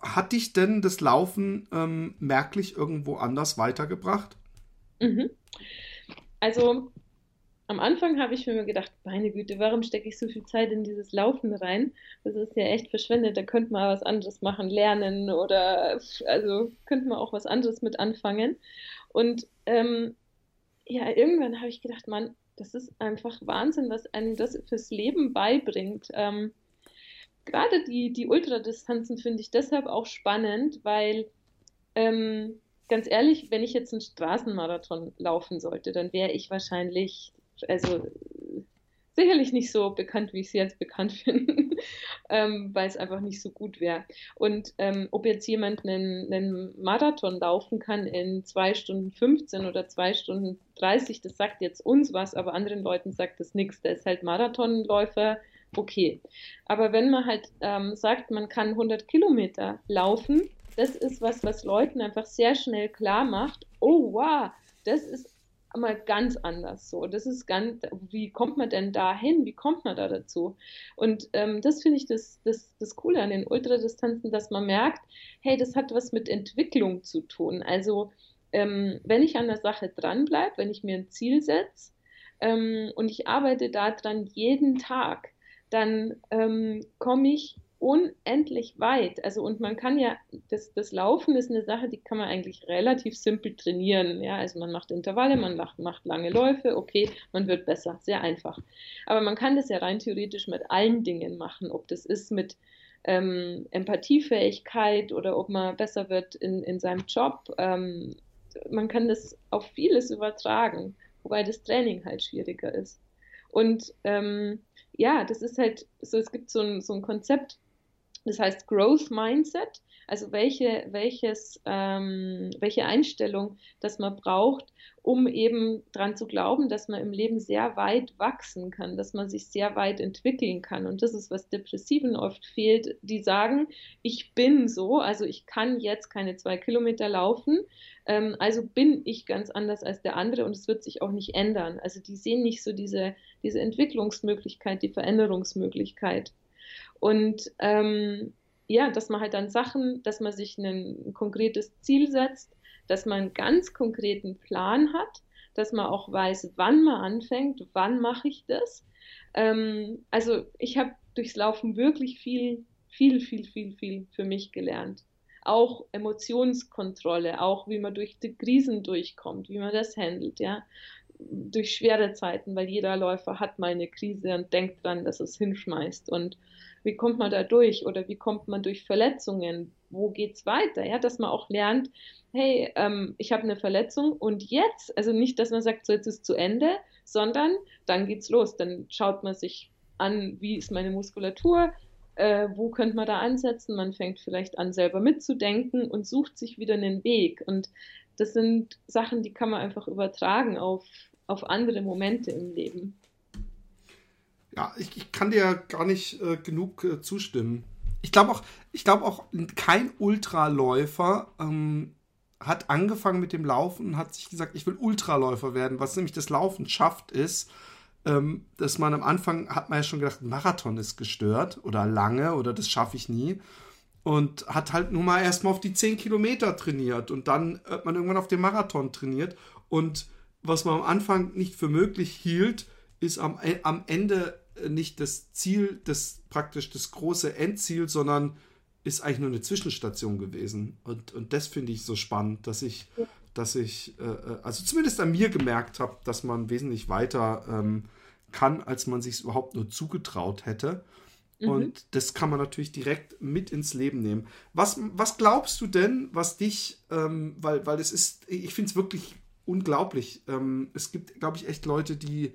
hat dich denn das Laufen ähm, merklich irgendwo anders weitergebracht? Mhm. Also am Anfang habe ich mir gedacht, meine Güte, warum stecke ich so viel Zeit in dieses Laufen rein? Das ist ja echt verschwendet, da könnte man was anderes machen, lernen oder also könnte man auch was anderes mit anfangen. Und ähm, ja, irgendwann habe ich gedacht, Mann, das ist einfach Wahnsinn, was einem das fürs Leben beibringt. Ähm, gerade die, die Ultradistanzen finde ich deshalb auch spannend, weil ähm, ganz ehrlich, wenn ich jetzt einen Straßenmarathon laufen sollte, dann wäre ich wahrscheinlich also sicherlich nicht so bekannt, wie ich sie jetzt bekannt bin, ähm, weil es einfach nicht so gut wäre. Und ähm, ob jetzt jemand einen, einen, Marathon laufen kann in 2 Stunden 15 oder 2 Stunden 30, das sagt jetzt uns was, aber anderen Leuten sagt das nichts. Der ist halt Marathonläufer, okay. Aber wenn man halt ähm, sagt, man kann 100 Kilometer laufen, das ist was, was Leuten einfach sehr schnell klar macht, oh wow, das ist mal ganz anders so. Das ist ganz, wie kommt man denn da hin? Wie kommt man da dazu? Und ähm, das finde ich das, das, das Coole an den Ultradistanzen, dass man merkt, hey, das hat was mit Entwicklung zu tun. Also ähm, wenn ich an der Sache dranbleibe, wenn ich mir ein Ziel setze ähm, und ich arbeite daran jeden Tag, dann ähm, komme ich unendlich weit. Also und man kann ja, das, das Laufen ist eine Sache, die kann man eigentlich relativ simpel trainieren. Ja, also man macht Intervalle, man macht, macht lange Läufe, okay, man wird besser, sehr einfach. Aber man kann das ja rein theoretisch mit allen Dingen machen, ob das ist mit ähm, Empathiefähigkeit oder ob man besser wird in, in seinem Job. Ähm, man kann das auf vieles übertragen, wobei das Training halt schwieriger ist. Und ähm, ja, das ist halt so, es gibt so ein, so ein Konzept, Das heißt Growth Mindset, also welche, welches, ähm, welche Einstellung, dass man braucht, um eben daran zu glauben, dass man im Leben sehr weit wachsen kann, dass man sich sehr weit entwickeln kann. Und das ist, was Depressiven oft fehlt. Die sagen, ich bin so, also ich kann jetzt keine zwei Kilometer laufen, ähm, also bin ich ganz anders als der andere und es wird sich auch nicht ändern. Also die sehen nicht so diese, diese Entwicklungsmöglichkeit, die Veränderungsmöglichkeit. Und ähm, ja, dass man halt dann Sachen, dass man sich ein, konkretes Ziel setzt, dass man einen ganz konkreten Plan hat, dass man auch weiß, wann man anfängt, wann mache ich das. Ähm, also ich habe durchs Laufen wirklich viel, viel, viel, viel, viel für mich gelernt. Auch Emotionskontrolle, auch wie man durch die Krisen durchkommt, wie man das handelt, ja. Durch schwere Zeiten, weil jeder Läufer hat mal eine Krise und denkt dran, dass es hinschmeißt. Und wie kommt man da durch oder wie kommt man durch Verletzungen? Wo geht's weiter? Ja, dass man auch lernt, hey, ähm, ich habe eine Verletzung und jetzt, also nicht, dass man sagt, so jetzt ist zu Ende, sondern dann geht's los. Dann schaut man sich an, wie ist meine Muskulatur, äh, wo könnte man da ansetzen? Man fängt vielleicht an, selber mitzudenken und sucht sich wieder einen Weg. Und das sind Sachen, die kann man einfach übertragen auf, auf andere Momente im Leben. Ja, ich, ich kann dir gar nicht äh, genug äh, zustimmen. Ich glaube auch, ich auch, kein Ultraläufer ähm, hat angefangen mit dem Laufen und hat sich gesagt, ich will Ultraläufer werden. Was nämlich das Laufen schafft, ist, ähm, dass man am Anfang hat man ja schon gedacht, Marathon ist gestört oder lange oder das schaffe ich nie. Und hat halt nur mal erstmal auf die 10 Kilometer trainiert und dann hat man irgendwann auf den Marathon trainiert. Und was man am Anfang nicht für möglich hielt, ist am, äh, am Ende nicht das Ziel, das praktisch das große Endziel, sondern ist eigentlich nur eine Zwischenstation gewesen. Und, und das finde ich so spannend, dass ich, dass ich, äh, äh, also zumindest an mir gemerkt habe, dass man wesentlich weiter ähm, kann, als man sich überhaupt nur zugetraut hätte. Mhm. Und das kann man natürlich direkt mit ins Leben nehmen. Was, was glaubst du denn, was dich, ähm, weil, weil es ist, ich finde es wirklich unglaublich. Ähm, es gibt, glaube ich, echt Leute, die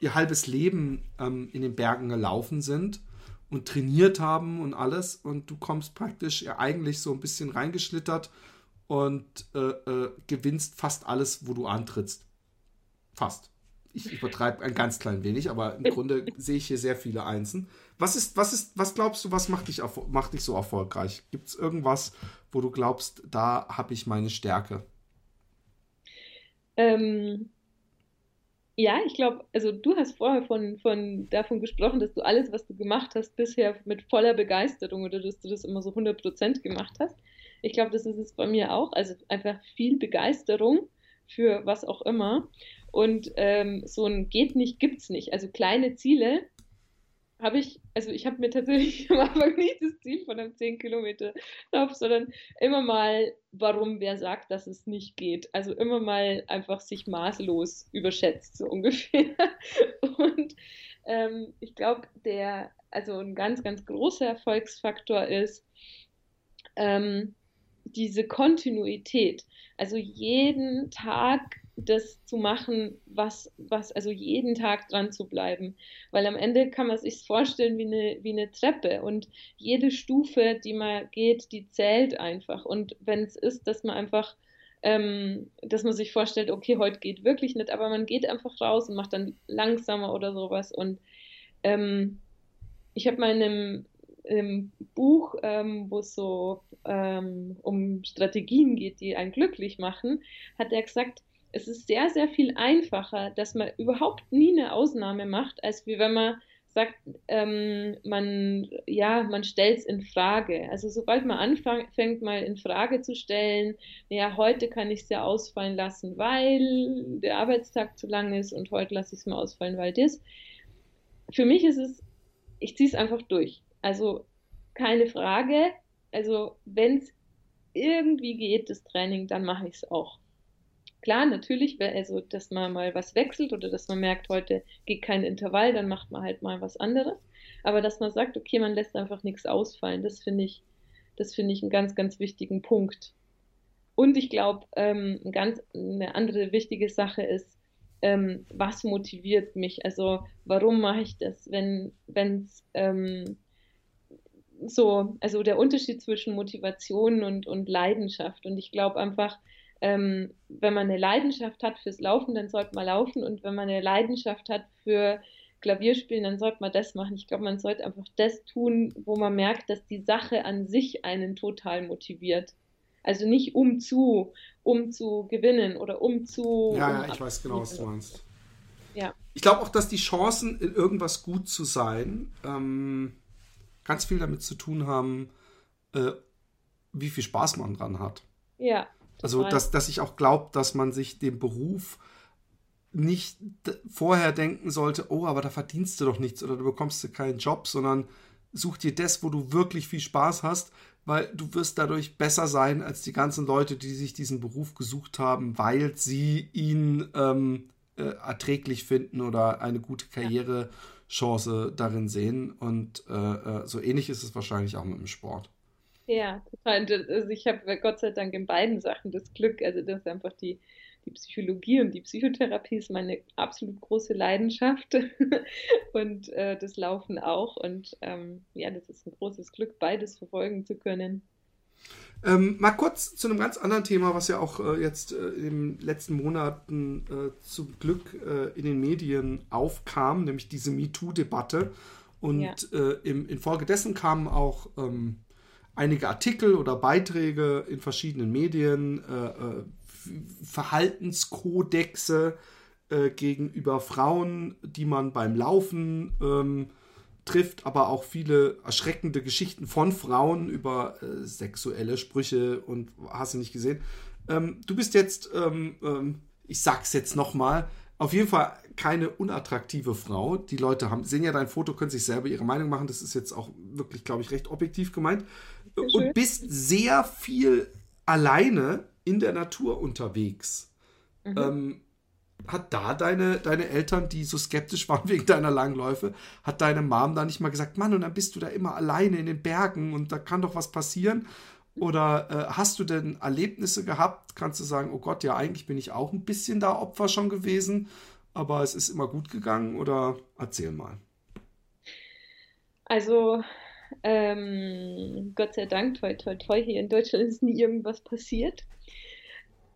ihr halbes Leben ähm, in den Bergen gelaufen sind und trainiert haben und alles und du kommst praktisch ja eigentlich so ein bisschen reingeschlittert und äh, äh, gewinnst fast alles, wo du antrittst. Fast. Ich übertreibe ein ganz klein wenig, aber im Grunde sehe ich hier sehr viele Einsen. Was ist, was ist, was glaubst du, was macht dich, macht dich so erfolgreich? Gibt es irgendwas, wo du glaubst, da habe ich meine Stärke? Ähm, ja, ich glaube, also du hast vorher von, von davon gesprochen, dass du alles, was du gemacht hast, bisher mit voller Begeisterung oder dass du das immer so 100% gemacht hast. Ich glaube, das ist es bei mir auch. Also einfach viel Begeisterung für was auch immer. Und ähm, so ein geht nicht, gibt's nicht. Also kleine Ziele habe ich, also ich habe mir tatsächlich am Anfang nicht das Ziel von einem 10 Kilometer Lauf, sondern immer mal, warum wer sagt, dass es nicht geht. Also immer mal einfach sich maßlos überschätzt, so ungefähr. Und ähm, ich glaube, der, also ein ganz, ganz großer Erfolgsfaktor ist ähm, diese Kontinuität. Also jeden Tag das zu machen, was, was, also jeden Tag dran zu bleiben. Weil am Ende kann man sich vorstellen wie eine, wie eine Treppe und jede Stufe, die man geht, die zählt einfach. Und wenn es ist, dass man einfach, ähm, dass man sich vorstellt, okay, heute geht wirklich nicht, aber man geht einfach raus und macht dann langsamer oder sowas. Und ähm, ich habe mal in einem, im Buch, ähm, wo es so ähm, um Strategien geht, die einen glücklich machen, hat er gesagt, es ist sehr, sehr viel einfacher, dass man überhaupt nie eine Ausnahme macht, als wie wenn man sagt, ähm, man, ja, man stellt es in Frage. Also sobald man anfängt, mal in Frage zu stellen, ja, heute kann ich es ja ausfallen lassen, weil der Arbeitstag zu lang ist und heute lasse ich es mal ausfallen, weil das. Für mich ist es, ich ziehe es einfach durch. Also keine Frage. Also wenn es irgendwie geht, das Training, dann mache ich es auch. Klar, natürlich, also dass man mal was wechselt oder dass man merkt, heute geht kein Intervall, dann macht man halt mal was anderes. Aber dass man sagt, okay, man lässt einfach nichts ausfallen, das finde ich, das finde ich einen ganz, ganz wichtigen Punkt. Und ich glaube, ähm, ganz eine andere wichtige Sache ist, ähm, was motiviert mich? Also warum mache ich das? Wenn es ähm, so, also der Unterschied zwischen Motivation und, und Leidenschaft. Und ich glaube einfach, ähm, wenn man eine Leidenschaft hat fürs Laufen, dann sollte man laufen. Und wenn man eine Leidenschaft hat für Klavierspielen, dann sollte man das machen. Ich glaube, man sollte einfach das tun, wo man merkt, dass die Sache an sich einen total motiviert. Also nicht um zu, um zu gewinnen oder um zu. Ja, um ja, ich weiß genau, was du meinst. Ja. Ich glaube auch, dass die Chancen, in irgendwas gut zu sein, ähm, ganz viel damit zu tun haben, äh, wie viel Spaß man dran hat. Ja. Also, dass, dass ich auch glaube, dass man sich den Beruf nicht vorher denken sollte, oh, aber da verdienst du doch nichts oder du bekommst du keinen Job, sondern such dir das, wo du wirklich viel Spaß hast, weil du wirst dadurch besser sein als die ganzen Leute, die sich diesen Beruf gesucht haben, weil sie ihn ähm, äh, erträglich finden oder eine gute Karrierechance darin sehen. Und äh, äh, so ähnlich ist es wahrscheinlich auch mit dem Sport. Ja, total. Also ich habe Gott sei Dank in beiden Sachen das Glück, also das ist einfach die, die Psychologie und die Psychotherapie ist meine absolut große Leidenschaft und äh, das Laufen auch. Und ähm, ja, das ist ein großes Glück, beides verfolgen zu können. Ähm, mal kurz zu einem ganz anderen Thema, was ja auch äh, jetzt äh, in den letzten Monaten äh, zum Glück äh, in den Medien aufkam, nämlich diese MeToo-Debatte. Und ja. Äh, im, infolgedessen kamen auch ähm, einige Artikel oder Beiträge in verschiedenen Medien, äh, Verhaltenskodexe gegenüber Frauen, die man beim Laufen ähm, trifft aber auch viele erschreckende Geschichten von Frauen über äh, sexuelle Sprüche und hast du nicht gesehen. Ähm, du bist jetzt, ähm, ähm, ich sag's jetzt nochmal, auf jeden Fall keine unattraktive Frau. Die Leute haben, sehen ja dein Foto, können sich selber ihre Meinung machen. Das ist jetzt auch wirklich, glaube ich, recht objektiv gemeint. Und bist sehr viel alleine in der Natur unterwegs. Mhm. Ähm, hat da deine, deine Eltern, die so skeptisch waren wegen deiner Langläufe, hat deine Mom da nicht mal gesagt, Mann, und dann bist du da immer alleine in den Bergen und da kann doch was passieren? Oder äh, hast du denn Erlebnisse gehabt? Kannst du sagen, oh Gott, ja, eigentlich bin ich auch ein bisschen da Opfer schon gewesen, aber es ist immer gut gegangen? Oder erzähl mal. Also, ähm, Gott sei Dank, toi, toi, toi, hier in Deutschland ist nie irgendwas passiert.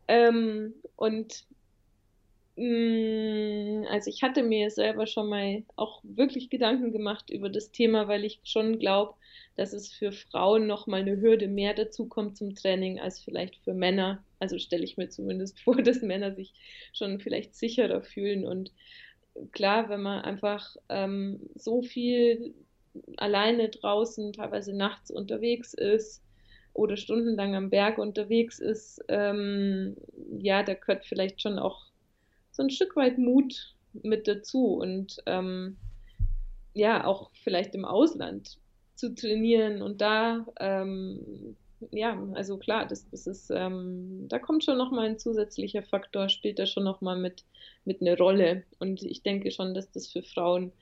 Ähm, und Mm, also ich hatte mir selber schon mal auch wirklich Gedanken gemacht über das Thema, weil ich schon glaube, dass es für Frauen noch mal eine Hürde mehr dazu kommt zum Training als vielleicht für Männer. Also stelle ich mir zumindest vor, dass Männer sich schon vielleicht sicherer fühlen. Und klar, wenn man einfach ähm, so viel alleine draußen, teilweise nachts unterwegs ist oder stundenlang am Berg unterwegs ist, ähm, ja, da gehört vielleicht schon auch so ein Stück weit Mut mit dazu und ähm, ja, auch vielleicht im Ausland zu trainieren und da, ähm, ja, also klar, das, das ist, ähm, da kommt schon nochmal ein zusätzlicher Faktor, spielt da schon nochmal mit, mit eine Rolle und ich denke schon, dass das für Frauen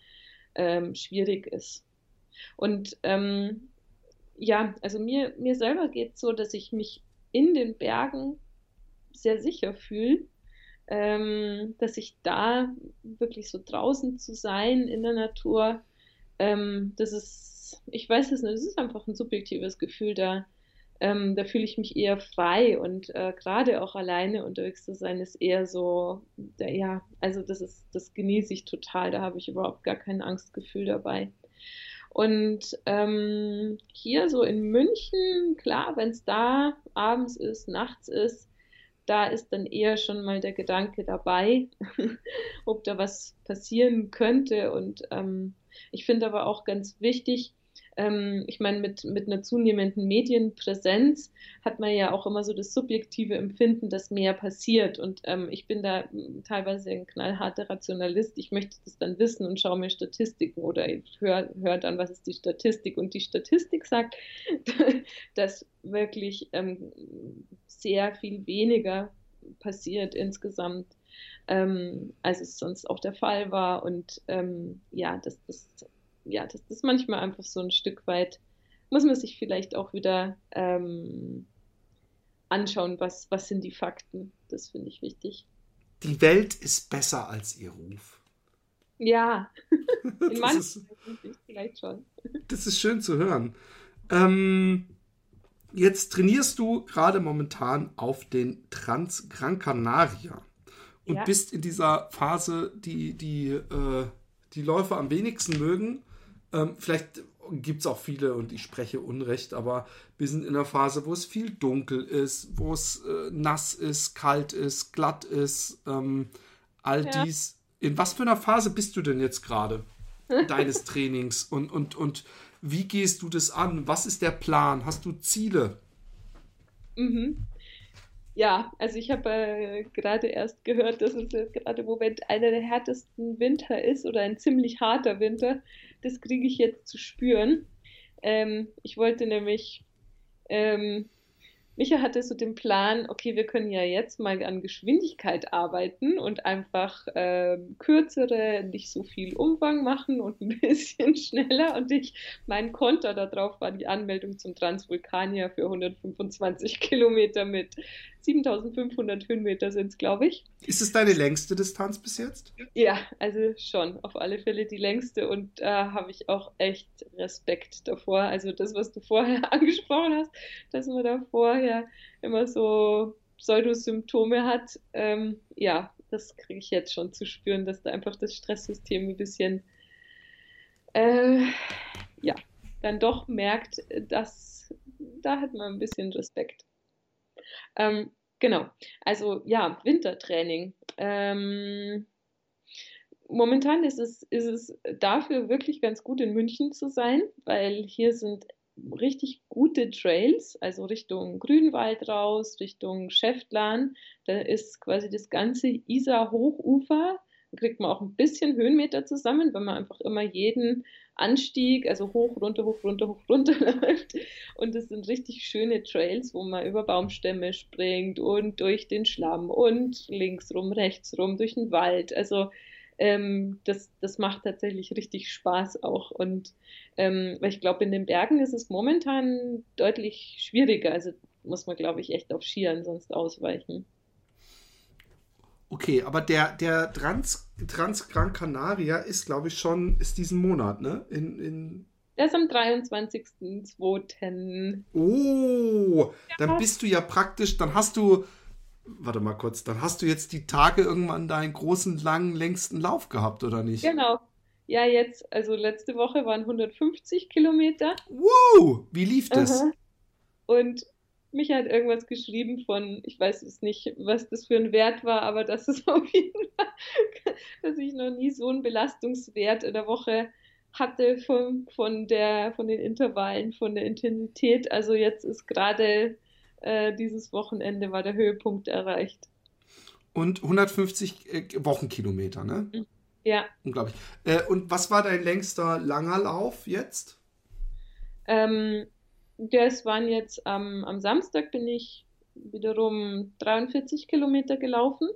ähm, schwierig ist. Und ähm, ja, also mir, mir selber geht es so, dass ich mich in den Bergen sehr sicher fühle ähm, dass ich da wirklich so draußen zu sein in der Natur, ähm, das ist, ich weiß es nicht, das ist einfach ein subjektives Gefühl da. Ähm, da fühle ich mich eher frei und äh, gerade auch alleine unterwegs zu sein ist eher so, ja, also das ist, das genieße ich total, da habe ich überhaupt gar kein Angstgefühl dabei. Und ähm, hier so in München, klar, wenn es da abends ist, nachts ist, da ist dann eher schon mal der Gedanke dabei, ob da was passieren könnte. Und ähm, ich finde aber auch ganz wichtig, ähm, ich meine, mit, mit einer zunehmenden Medienpräsenz hat man ja auch immer so das subjektive Empfinden, dass mehr passiert. Und ähm, ich bin da teilweise ein knallharter Rationalist. Ich möchte das dann wissen und schaue mir Statistiken oder höre hör dann, was ist die Statistik. Und die Statistik sagt, dass wirklich ähm, sehr viel weniger passiert insgesamt, ähm, als es sonst auch der Fall war. Und ähm, ja, dass das, ja, das ist manchmal einfach so ein Stück weit, muss man sich vielleicht auch wieder ähm, anschauen, was, was sind die Fakten. Das finde ich wichtig. Die Welt ist besser als ihr Ruf. Ja, in manchen ist, vielleicht schon. Das ist schön zu hören. Ähm, jetzt trainierst du gerade momentan auf den Trans Gran Canaria und Ja. bist in dieser Phase, die die, äh, die Läufer am wenigsten mögen. Ähm, vielleicht gibt es auch viele und ich spreche Unrecht, aber wir sind in einer Phase, wo es viel dunkel ist, wo es äh, nass ist, kalt ist, glatt ist, ähm, all Ja. dies. In was für einer Phase bist du denn jetzt gerade deines Trainings und, und, und wie gehst du das an? Was ist der Plan? Hast du Ziele? Mhm. Ja, also ich habe äh, gerade erst gehört, dass es gerade im Moment einer der härtesten Winter ist oder ein ziemlich harter Winter. Das kriege ich jetzt zu spüren. Ähm, ich wollte nämlich, ähm, Micha hatte so den Plan, okay, wir können ja jetzt mal an Geschwindigkeit arbeiten und einfach ähm, kürzere, nicht so viel Umfang machen und ein bisschen schneller. Und ich, mein Konter darauf war die Anmeldung zum Transvulkanier für 125 Kilometer mit 7500 Höhenmeter sind es, glaube ich. Ist es deine längste Distanz bis jetzt? Ja, also schon, auf alle Fälle die längste und da habe ich auch echt Respekt davor. Also das, was du vorher angesprochen hast, dass man da vorher immer so Pseudosymptome hat, ähm, ja, das kriege ich jetzt schon zu spüren, dass da einfach das Stresssystem ein bisschen, äh, ja, dann doch merkt, dass da hat man ein bisschen Respekt. Ähm, genau, also ja, Wintertraining. Ähm, momentan ist es, ist es dafür wirklich ganz gut in München zu sein, weil hier sind richtig gute Trails, also Richtung Grünwald raus, Richtung Schäftlarn. Da ist quasi das ganze Isar-Hochufer. Da kriegt man auch ein bisschen Höhenmeter zusammen, wenn man einfach immer jeden Anstieg, also hoch, runter, hoch, runter, hoch, runter läuft. Und das sind richtig schöne Trails, wo man über Baumstämme springt und durch den Schlamm und links rum, rechts rum, durch den Wald. Also ähm, das, das macht tatsächlich richtig Spaß auch. Und ähm, weil ich glaube, in den Bergen ist es momentan deutlich schwieriger. Also muss man, glaube ich, echt auf Skiern sonst ausweichen. Okay, aber der, der Trans, Trans Gran Canaria ist, glaube ich, schon, ist diesen Monat, ne? In, in Der ist am 23.02. Oh, dann Ja. bist du ja praktisch, dann hast du, warte mal kurz, dann hast du jetzt die Tage irgendwann deinen großen, langen, längsten Lauf gehabt, oder nicht? Genau. Ja, jetzt, also letzte Woche waren 150 Kilometer. Wow, wie lief das? Aha. Und mich hat irgendwas geschrieben von, ich weiß es nicht, was das für ein Wert war, aber das ist auf jeden Fall, dass ich noch nie so einen Belastungswert in der Woche hatte von, von der, von den Intervallen, von der Intensität. Also jetzt ist gerade äh, dieses Wochenende war der Höhepunkt erreicht. Und 150 äh, Wochenkilometer, ne? Ja, Unglaublich. Äh, und was war dein längster langer Lauf jetzt? ähm, das waren jetzt am, am Samstag bin ich wiederum 43 Kilometer gelaufen.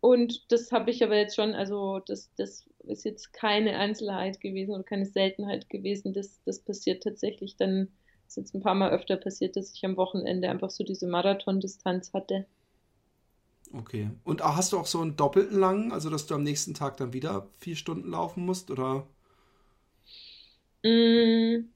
Und das habe ich aber jetzt schon, also das, das ist jetzt keine Einzelheit gewesen oder keine Seltenheit gewesen. Das, das passiert tatsächlich dann, ist jetzt ein paar Mal öfter passiert, dass ich am Wochenende einfach so diese Marathondistanz hatte. Okay. Und auch- hast du auch so einen doppelten langen, also dass du am nächsten Tag dann wieder vier Stunden laufen musst, oder? Mm,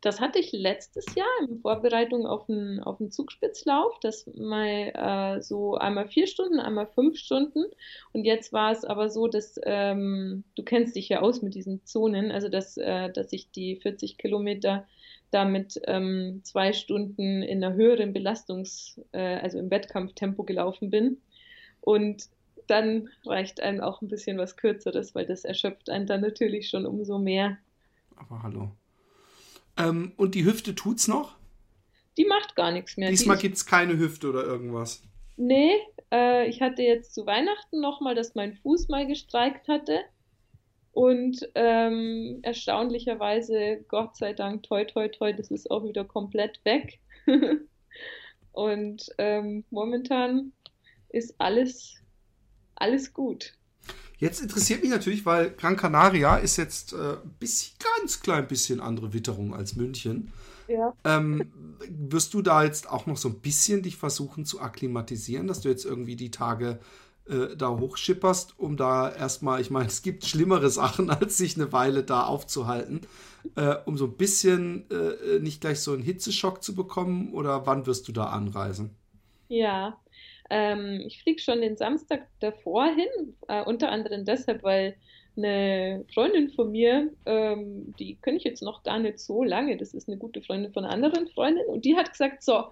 Das hatte ich letztes Jahr in Vorbereitung auf einen, auf einen Zugspitzlauf, das mal äh, so einmal vier Stunden, einmal fünf Stunden. Und jetzt war es aber so, dass ähm, du kennst dich ja aus mit diesen Zonen, also dass, äh, dass ich die 40 Kilometer damit ähm, zwei Stunden in einer höheren Belastungs-, äh, also im Wettkampftempo gelaufen bin. Und dann reicht einem auch ein bisschen was Kürzeres, weil das erschöpft einen dann natürlich schon umso mehr. Aber hallo. Ähm, und die Hüfte tut's noch? Die macht gar nichts mehr. Die Diesmal ist, gibt's keine Hüfte oder irgendwas. nee, äh, ich hatte jetzt zu Weihnachten nochmal, dass mein Fuß mal gestreikt hatte. Und ähm, erstaunlicherweise, Gott sei Dank, toi, toi, toi, das ist auch wieder komplett weg. Und ähm, momentan ist alles, alles gut. Jetzt interessiert mich natürlich, weil Gran Canaria ist jetzt äh, ein bisschen, ganz klein bisschen andere Witterung als München. Ja. Ähm, wirst du da jetzt auch noch so ein bisschen dich versuchen zu akklimatisieren, dass du jetzt irgendwie die Tage äh, da hochschipperst, um da erstmal, ich meine, es gibt schlimmere Sachen, als sich eine Weile da aufzuhalten, äh, um so ein bisschen äh, nicht gleich so einen Hitzeschock zu bekommen? Oder wann wirst du da anreisen? Ja, ähm, ich fliege schon den Samstag davor hin, äh, unter anderem deshalb, weil eine Freundin von mir, ähm, die kenne ich jetzt noch gar nicht so lange, das ist eine gute Freundin von einer anderen Freundin, und die hat gesagt, so,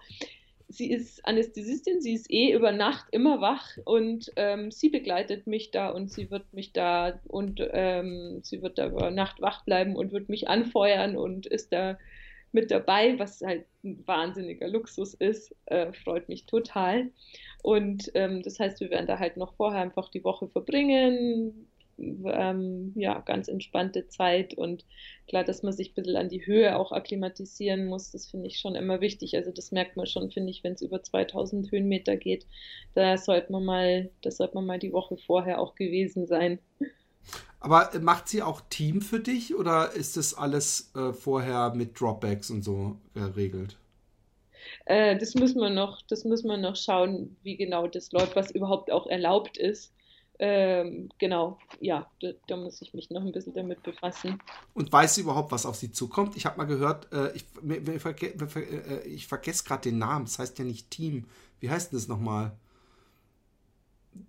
sie ist Anästhesistin, sie ist eh über Nacht immer wach und ähm, sie begleitet mich da und sie wird mich da und ähm, sie wird da über Nacht wach bleiben und wird mich anfeuern und ist da mit dabei, was halt ein wahnsinniger Luxus ist, äh, freut mich total. Und ähm, das heißt, wir werden da halt noch vorher einfach die Woche verbringen, ähm, ja, ganz entspannte Zeit und klar, dass man sich ein bisschen an die Höhe auch akklimatisieren muss, das finde ich schon immer wichtig. Also das merkt man schon, finde ich, wenn es über 2000 Höhenmeter geht, da sollte man mal, das sollte man mal die Woche vorher auch gewesen sein. Aber macht sie auch Team für dich oder ist das alles äh, vorher mit Dropbacks und so geregelt? Äh, das müssen wir noch, das müssen wir noch schauen, wie genau das läuft, was überhaupt auch erlaubt ist. Ähm, genau, ja, da, da, muss ich mich noch ein bisschen damit befassen. Und weiß sie überhaupt, was auf sie zukommt? Ich habe mal gehört, äh, ich, ich, verge äh, ich vergesse gerade den Namen, das heißt ja nicht Team. Wie heißt denn das nochmal?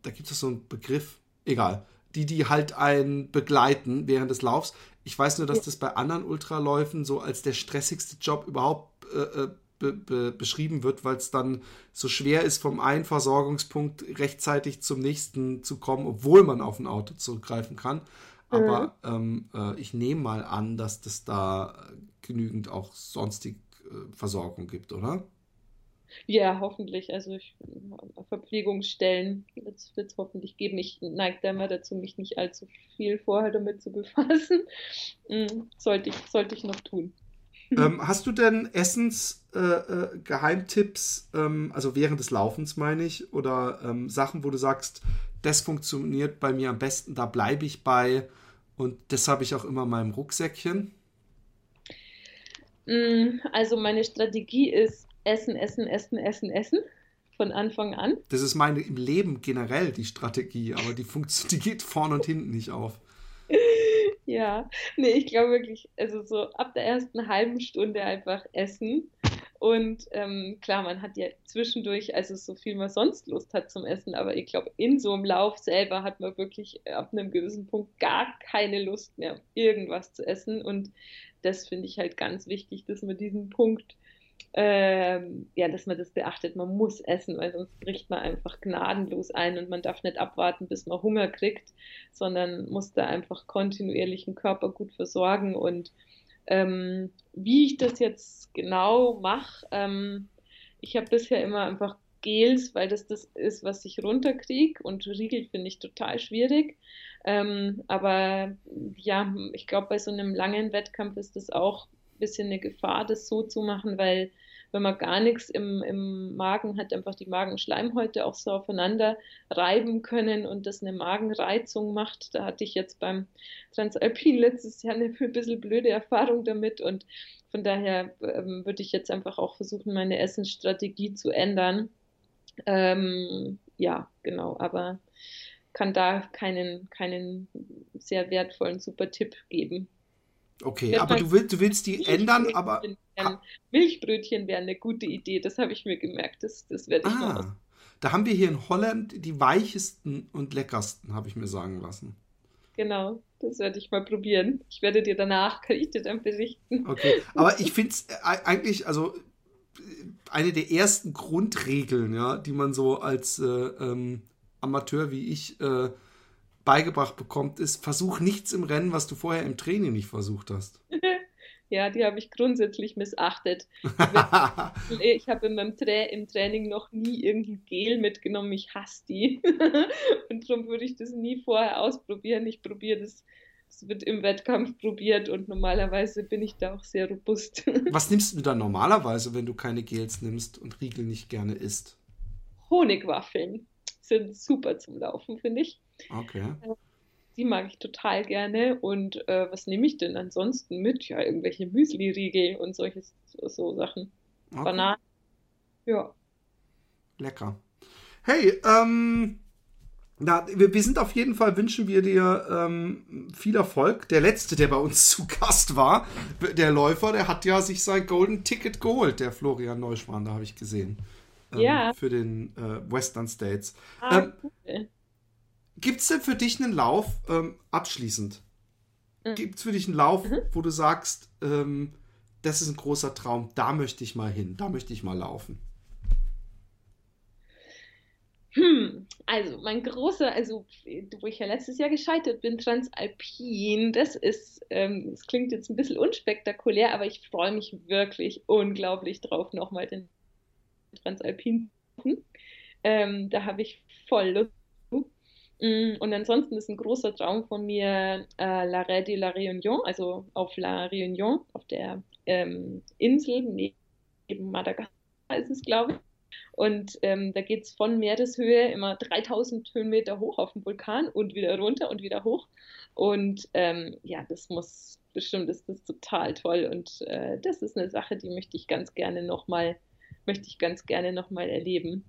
Da gibt es so einen Begriff. Egal. Die, die halt einen begleiten während des Laufs. Ich weiß nur, dass das bei anderen Ultraläufen so als der stressigste Job überhaupt äh, äh be be beschrieben wird, weil es dann so schwer ist, vom einen Versorgungspunkt rechtzeitig zum nächsten zu kommen, obwohl man auf ein Auto zurückgreifen kann. Aber mhm. ähm, äh, ich nehme mal an, dass das da genügend auch sonstig äh, Versorgung gibt, oder? Ja, hoffentlich. Also ich, Verpflegungsstellen wird es hoffentlich geben. Ich neige da immer dazu, mich nicht allzu viel vorher damit zu befassen. Mhm, sollte, ich, sollte ich noch tun. ähm, hast du denn Essens-Geheimtipps, äh, äh, ähm, also während des Laufens meine ich, oder ähm, Sachen, wo du sagst, das funktioniert bei mir am besten, da bleibe ich bei und das habe ich auch immer in meinem Rucksäckchen? Mm, also meine Strategie ist Essen, Essen, Essen, Essen, Essen von Anfang an. Das ist meine im Leben generell die Strategie, aber die, die geht vorne und hinten nicht auf. Ja, nee, ich glaube wirklich, also so ab der ersten halben Stunde einfach essen. Und ähm, klar, man hat ja zwischendurch, also so viel man sonst Lust hat zum Essen, aber ich glaube, in so einem Lauf selber hat man wirklich ab einem gewissen Punkt gar keine Lust mehr, irgendwas zu essen. Und das finde ich halt ganz wichtig, dass man diesen Punkt ähm, ja, dass man das beachtet. Man muss essen, weil sonst bricht man einfach gnadenlos ein und man darf nicht abwarten, bis man Hunger kriegt, sondern muss da einfach kontinuierlich den Körper gut versorgen. Und ähm, wie ich das jetzt genau mache, ähm, ich habe bisher immer einfach Gels, weil das das ist, was ich runterkriege und Riegel finde ich total schwierig. Ähm, aber ja, ich glaube, bei so einem langen Wettkampf ist das auch bisschen eine Gefahr, das so zu machen, weil wenn man gar nichts im, im Magen hat, einfach die Magenschleimhäute auch so aufeinander reiben können und das eine Magenreizung macht. Da hatte ich jetzt beim Transalpin letztes Jahr eine ein bisschen blöde Erfahrung damit und von daher ähm, würde ich jetzt einfach auch versuchen, meine Essensstrategie zu ändern. Ähm, ja, genau, aber kann da keinen, keinen sehr wertvollen super Tipp geben. Okay, ja, aber du willst, du willst die ändern, aber. Milchbrötchen wären eine gute Idee, das habe ich mir gemerkt. Das, das werde ich ah, noch Da haben wir hier in Holland die weichesten und leckersten, habe ich mir sagen lassen. Genau, das werde ich mal probieren. Ich werde dir danach, kann ich dir dann berichten. Okay, aber ich finde es äh, eigentlich, also eine der ersten Grundregeln, ja, die man so als äh, ähm, Amateur wie ich äh, beigebracht bekommt, ist, versuch nichts im Rennen, was du vorher im Training nicht versucht hast. ja, die habe ich grundsätzlich missachtet. ich habe in meinem Tra im Training noch nie irgendein Gel mitgenommen. Ich hasse die. und darum würde ich das nie vorher ausprobieren. Ich probiere das. Es wird im Wettkampf probiert und normalerweise bin ich da auch sehr robust. Was nimmst du dann normalerweise, wenn du keine Gels nimmst und Riegel nicht gerne isst? Honigwaffeln sind super zum Laufen, finde ich. Okay. Äh, die mag ich total gerne. Und äh, was nehme ich denn ansonsten mit? Ja, irgendwelche Müsli-Riegel und solche so Sachen. Okay. Bananen. Ja. Lecker. Hey, ähm, Na, wir, wir, sind auf jeden Fall, wünschen wir dir ähm, viel Erfolg. Der letzte, der bei uns zu Gast war, der Läufer, der hat ja sich sein Golden Ticket geholt, der Florian Neuschwan, da habe ich gesehen. Ähm, ja. Für den äh, Western States. Ah, ähm, cool. Gibt es denn für dich einen Lauf, ähm, abschließend? Mhm. Gibt es für dich einen Lauf, mhm. wo du sagst, ähm, das ist ein großer Traum, da möchte ich mal hin, da möchte ich mal laufen? Hm, also mein großer, also wo ich ja letztes Jahr gescheitert bin, Transalpin, das ist, ähm, das klingt jetzt ein bisschen unspektakulär, aber ich freue mich wirklich unglaublich drauf, nochmal den Transalpin zu. Ähm, da habe ich voll Lust. Mm, und ansonsten ist ein großer Traum von mir äh, La Rue de la Réunion, also auf La Réunion, auf der ähm, Insel neben Madagaskar ist es, glaube ich. Und ähm, da geht es von Meereshöhe immer 3000 Höhenmeter hoch auf den Vulkan und wieder runter und wieder hoch. Und ähm, ja, das muss bestimmt, ist das total toll. Und äh, das ist eine Sache, die möchte ich ganz gerne nochmal, möchte ich ganz gerne nochmal erleben.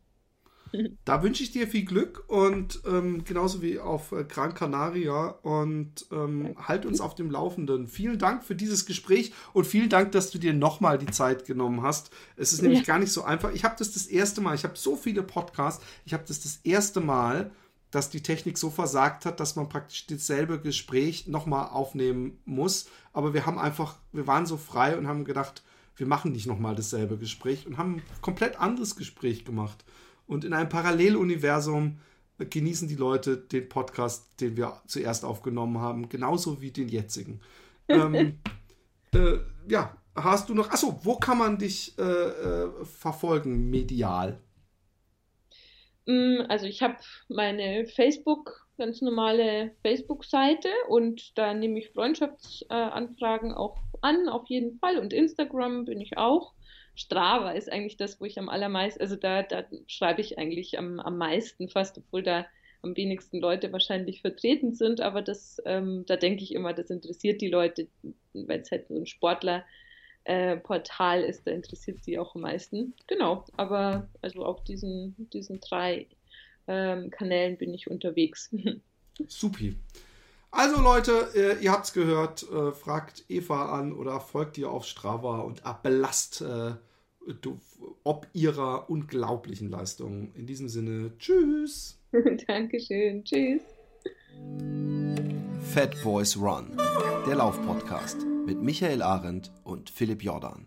Da wünsche ich dir viel Glück und ähm, genauso wie auf äh, Gran Canaria und ähm, halt uns auf dem Laufenden. Vielen Dank für dieses Gespräch und vielen Dank, dass du dir nochmal die Zeit genommen hast. Es ist nämlich ja. gar nicht so einfach. Ich habe das das erste Mal, ich habe so viele Podcasts, ich habe das das erste Mal, dass die Technik so versagt hat, dass man praktisch dasselbe Gespräch nochmal aufnehmen muss. Aber wir haben einfach, wir waren so frei und haben gedacht, wir machen nicht nochmal dasselbe Gespräch und haben ein komplett anderes Gespräch gemacht. Und in einem Paralleluniversum genießen die Leute den Podcast, den wir zuerst aufgenommen haben, genauso wie den jetzigen. ähm, äh, ja, hast du noch. Achso, wo kann man dich äh, äh, verfolgen, medial? Mm, also ich habe meine Facebook, ganz normale Facebook-Seite und da nehme ich Freundschaftsanfragen auch an, auf jeden Fall. Und Instagram bin ich auch. Strava ist eigentlich das, wo ich am allermeisten, also da, da schreibe ich eigentlich am, am meisten fast, obwohl da am wenigsten Leute wahrscheinlich vertreten sind, aber das, ähm, da denke ich immer, das interessiert die Leute, weil es halt so ein Sportlerportal äh, ist, da interessiert sie auch am meisten. Genau, aber also auf diesen, diesen drei ähm, Kanälen bin ich unterwegs. Supi. Also Leute, äh, ihr habt's gehört, äh, fragt Eva an oder folgt ihr auf Strava und abbelasst äh, ob ihrer unglaublichen Leistungen. In diesem Sinne, tschüss. Dankeschön, tschüss. Fat Boys Run, der Laufpodcast mit Michael Arendt und Philipp Jordan.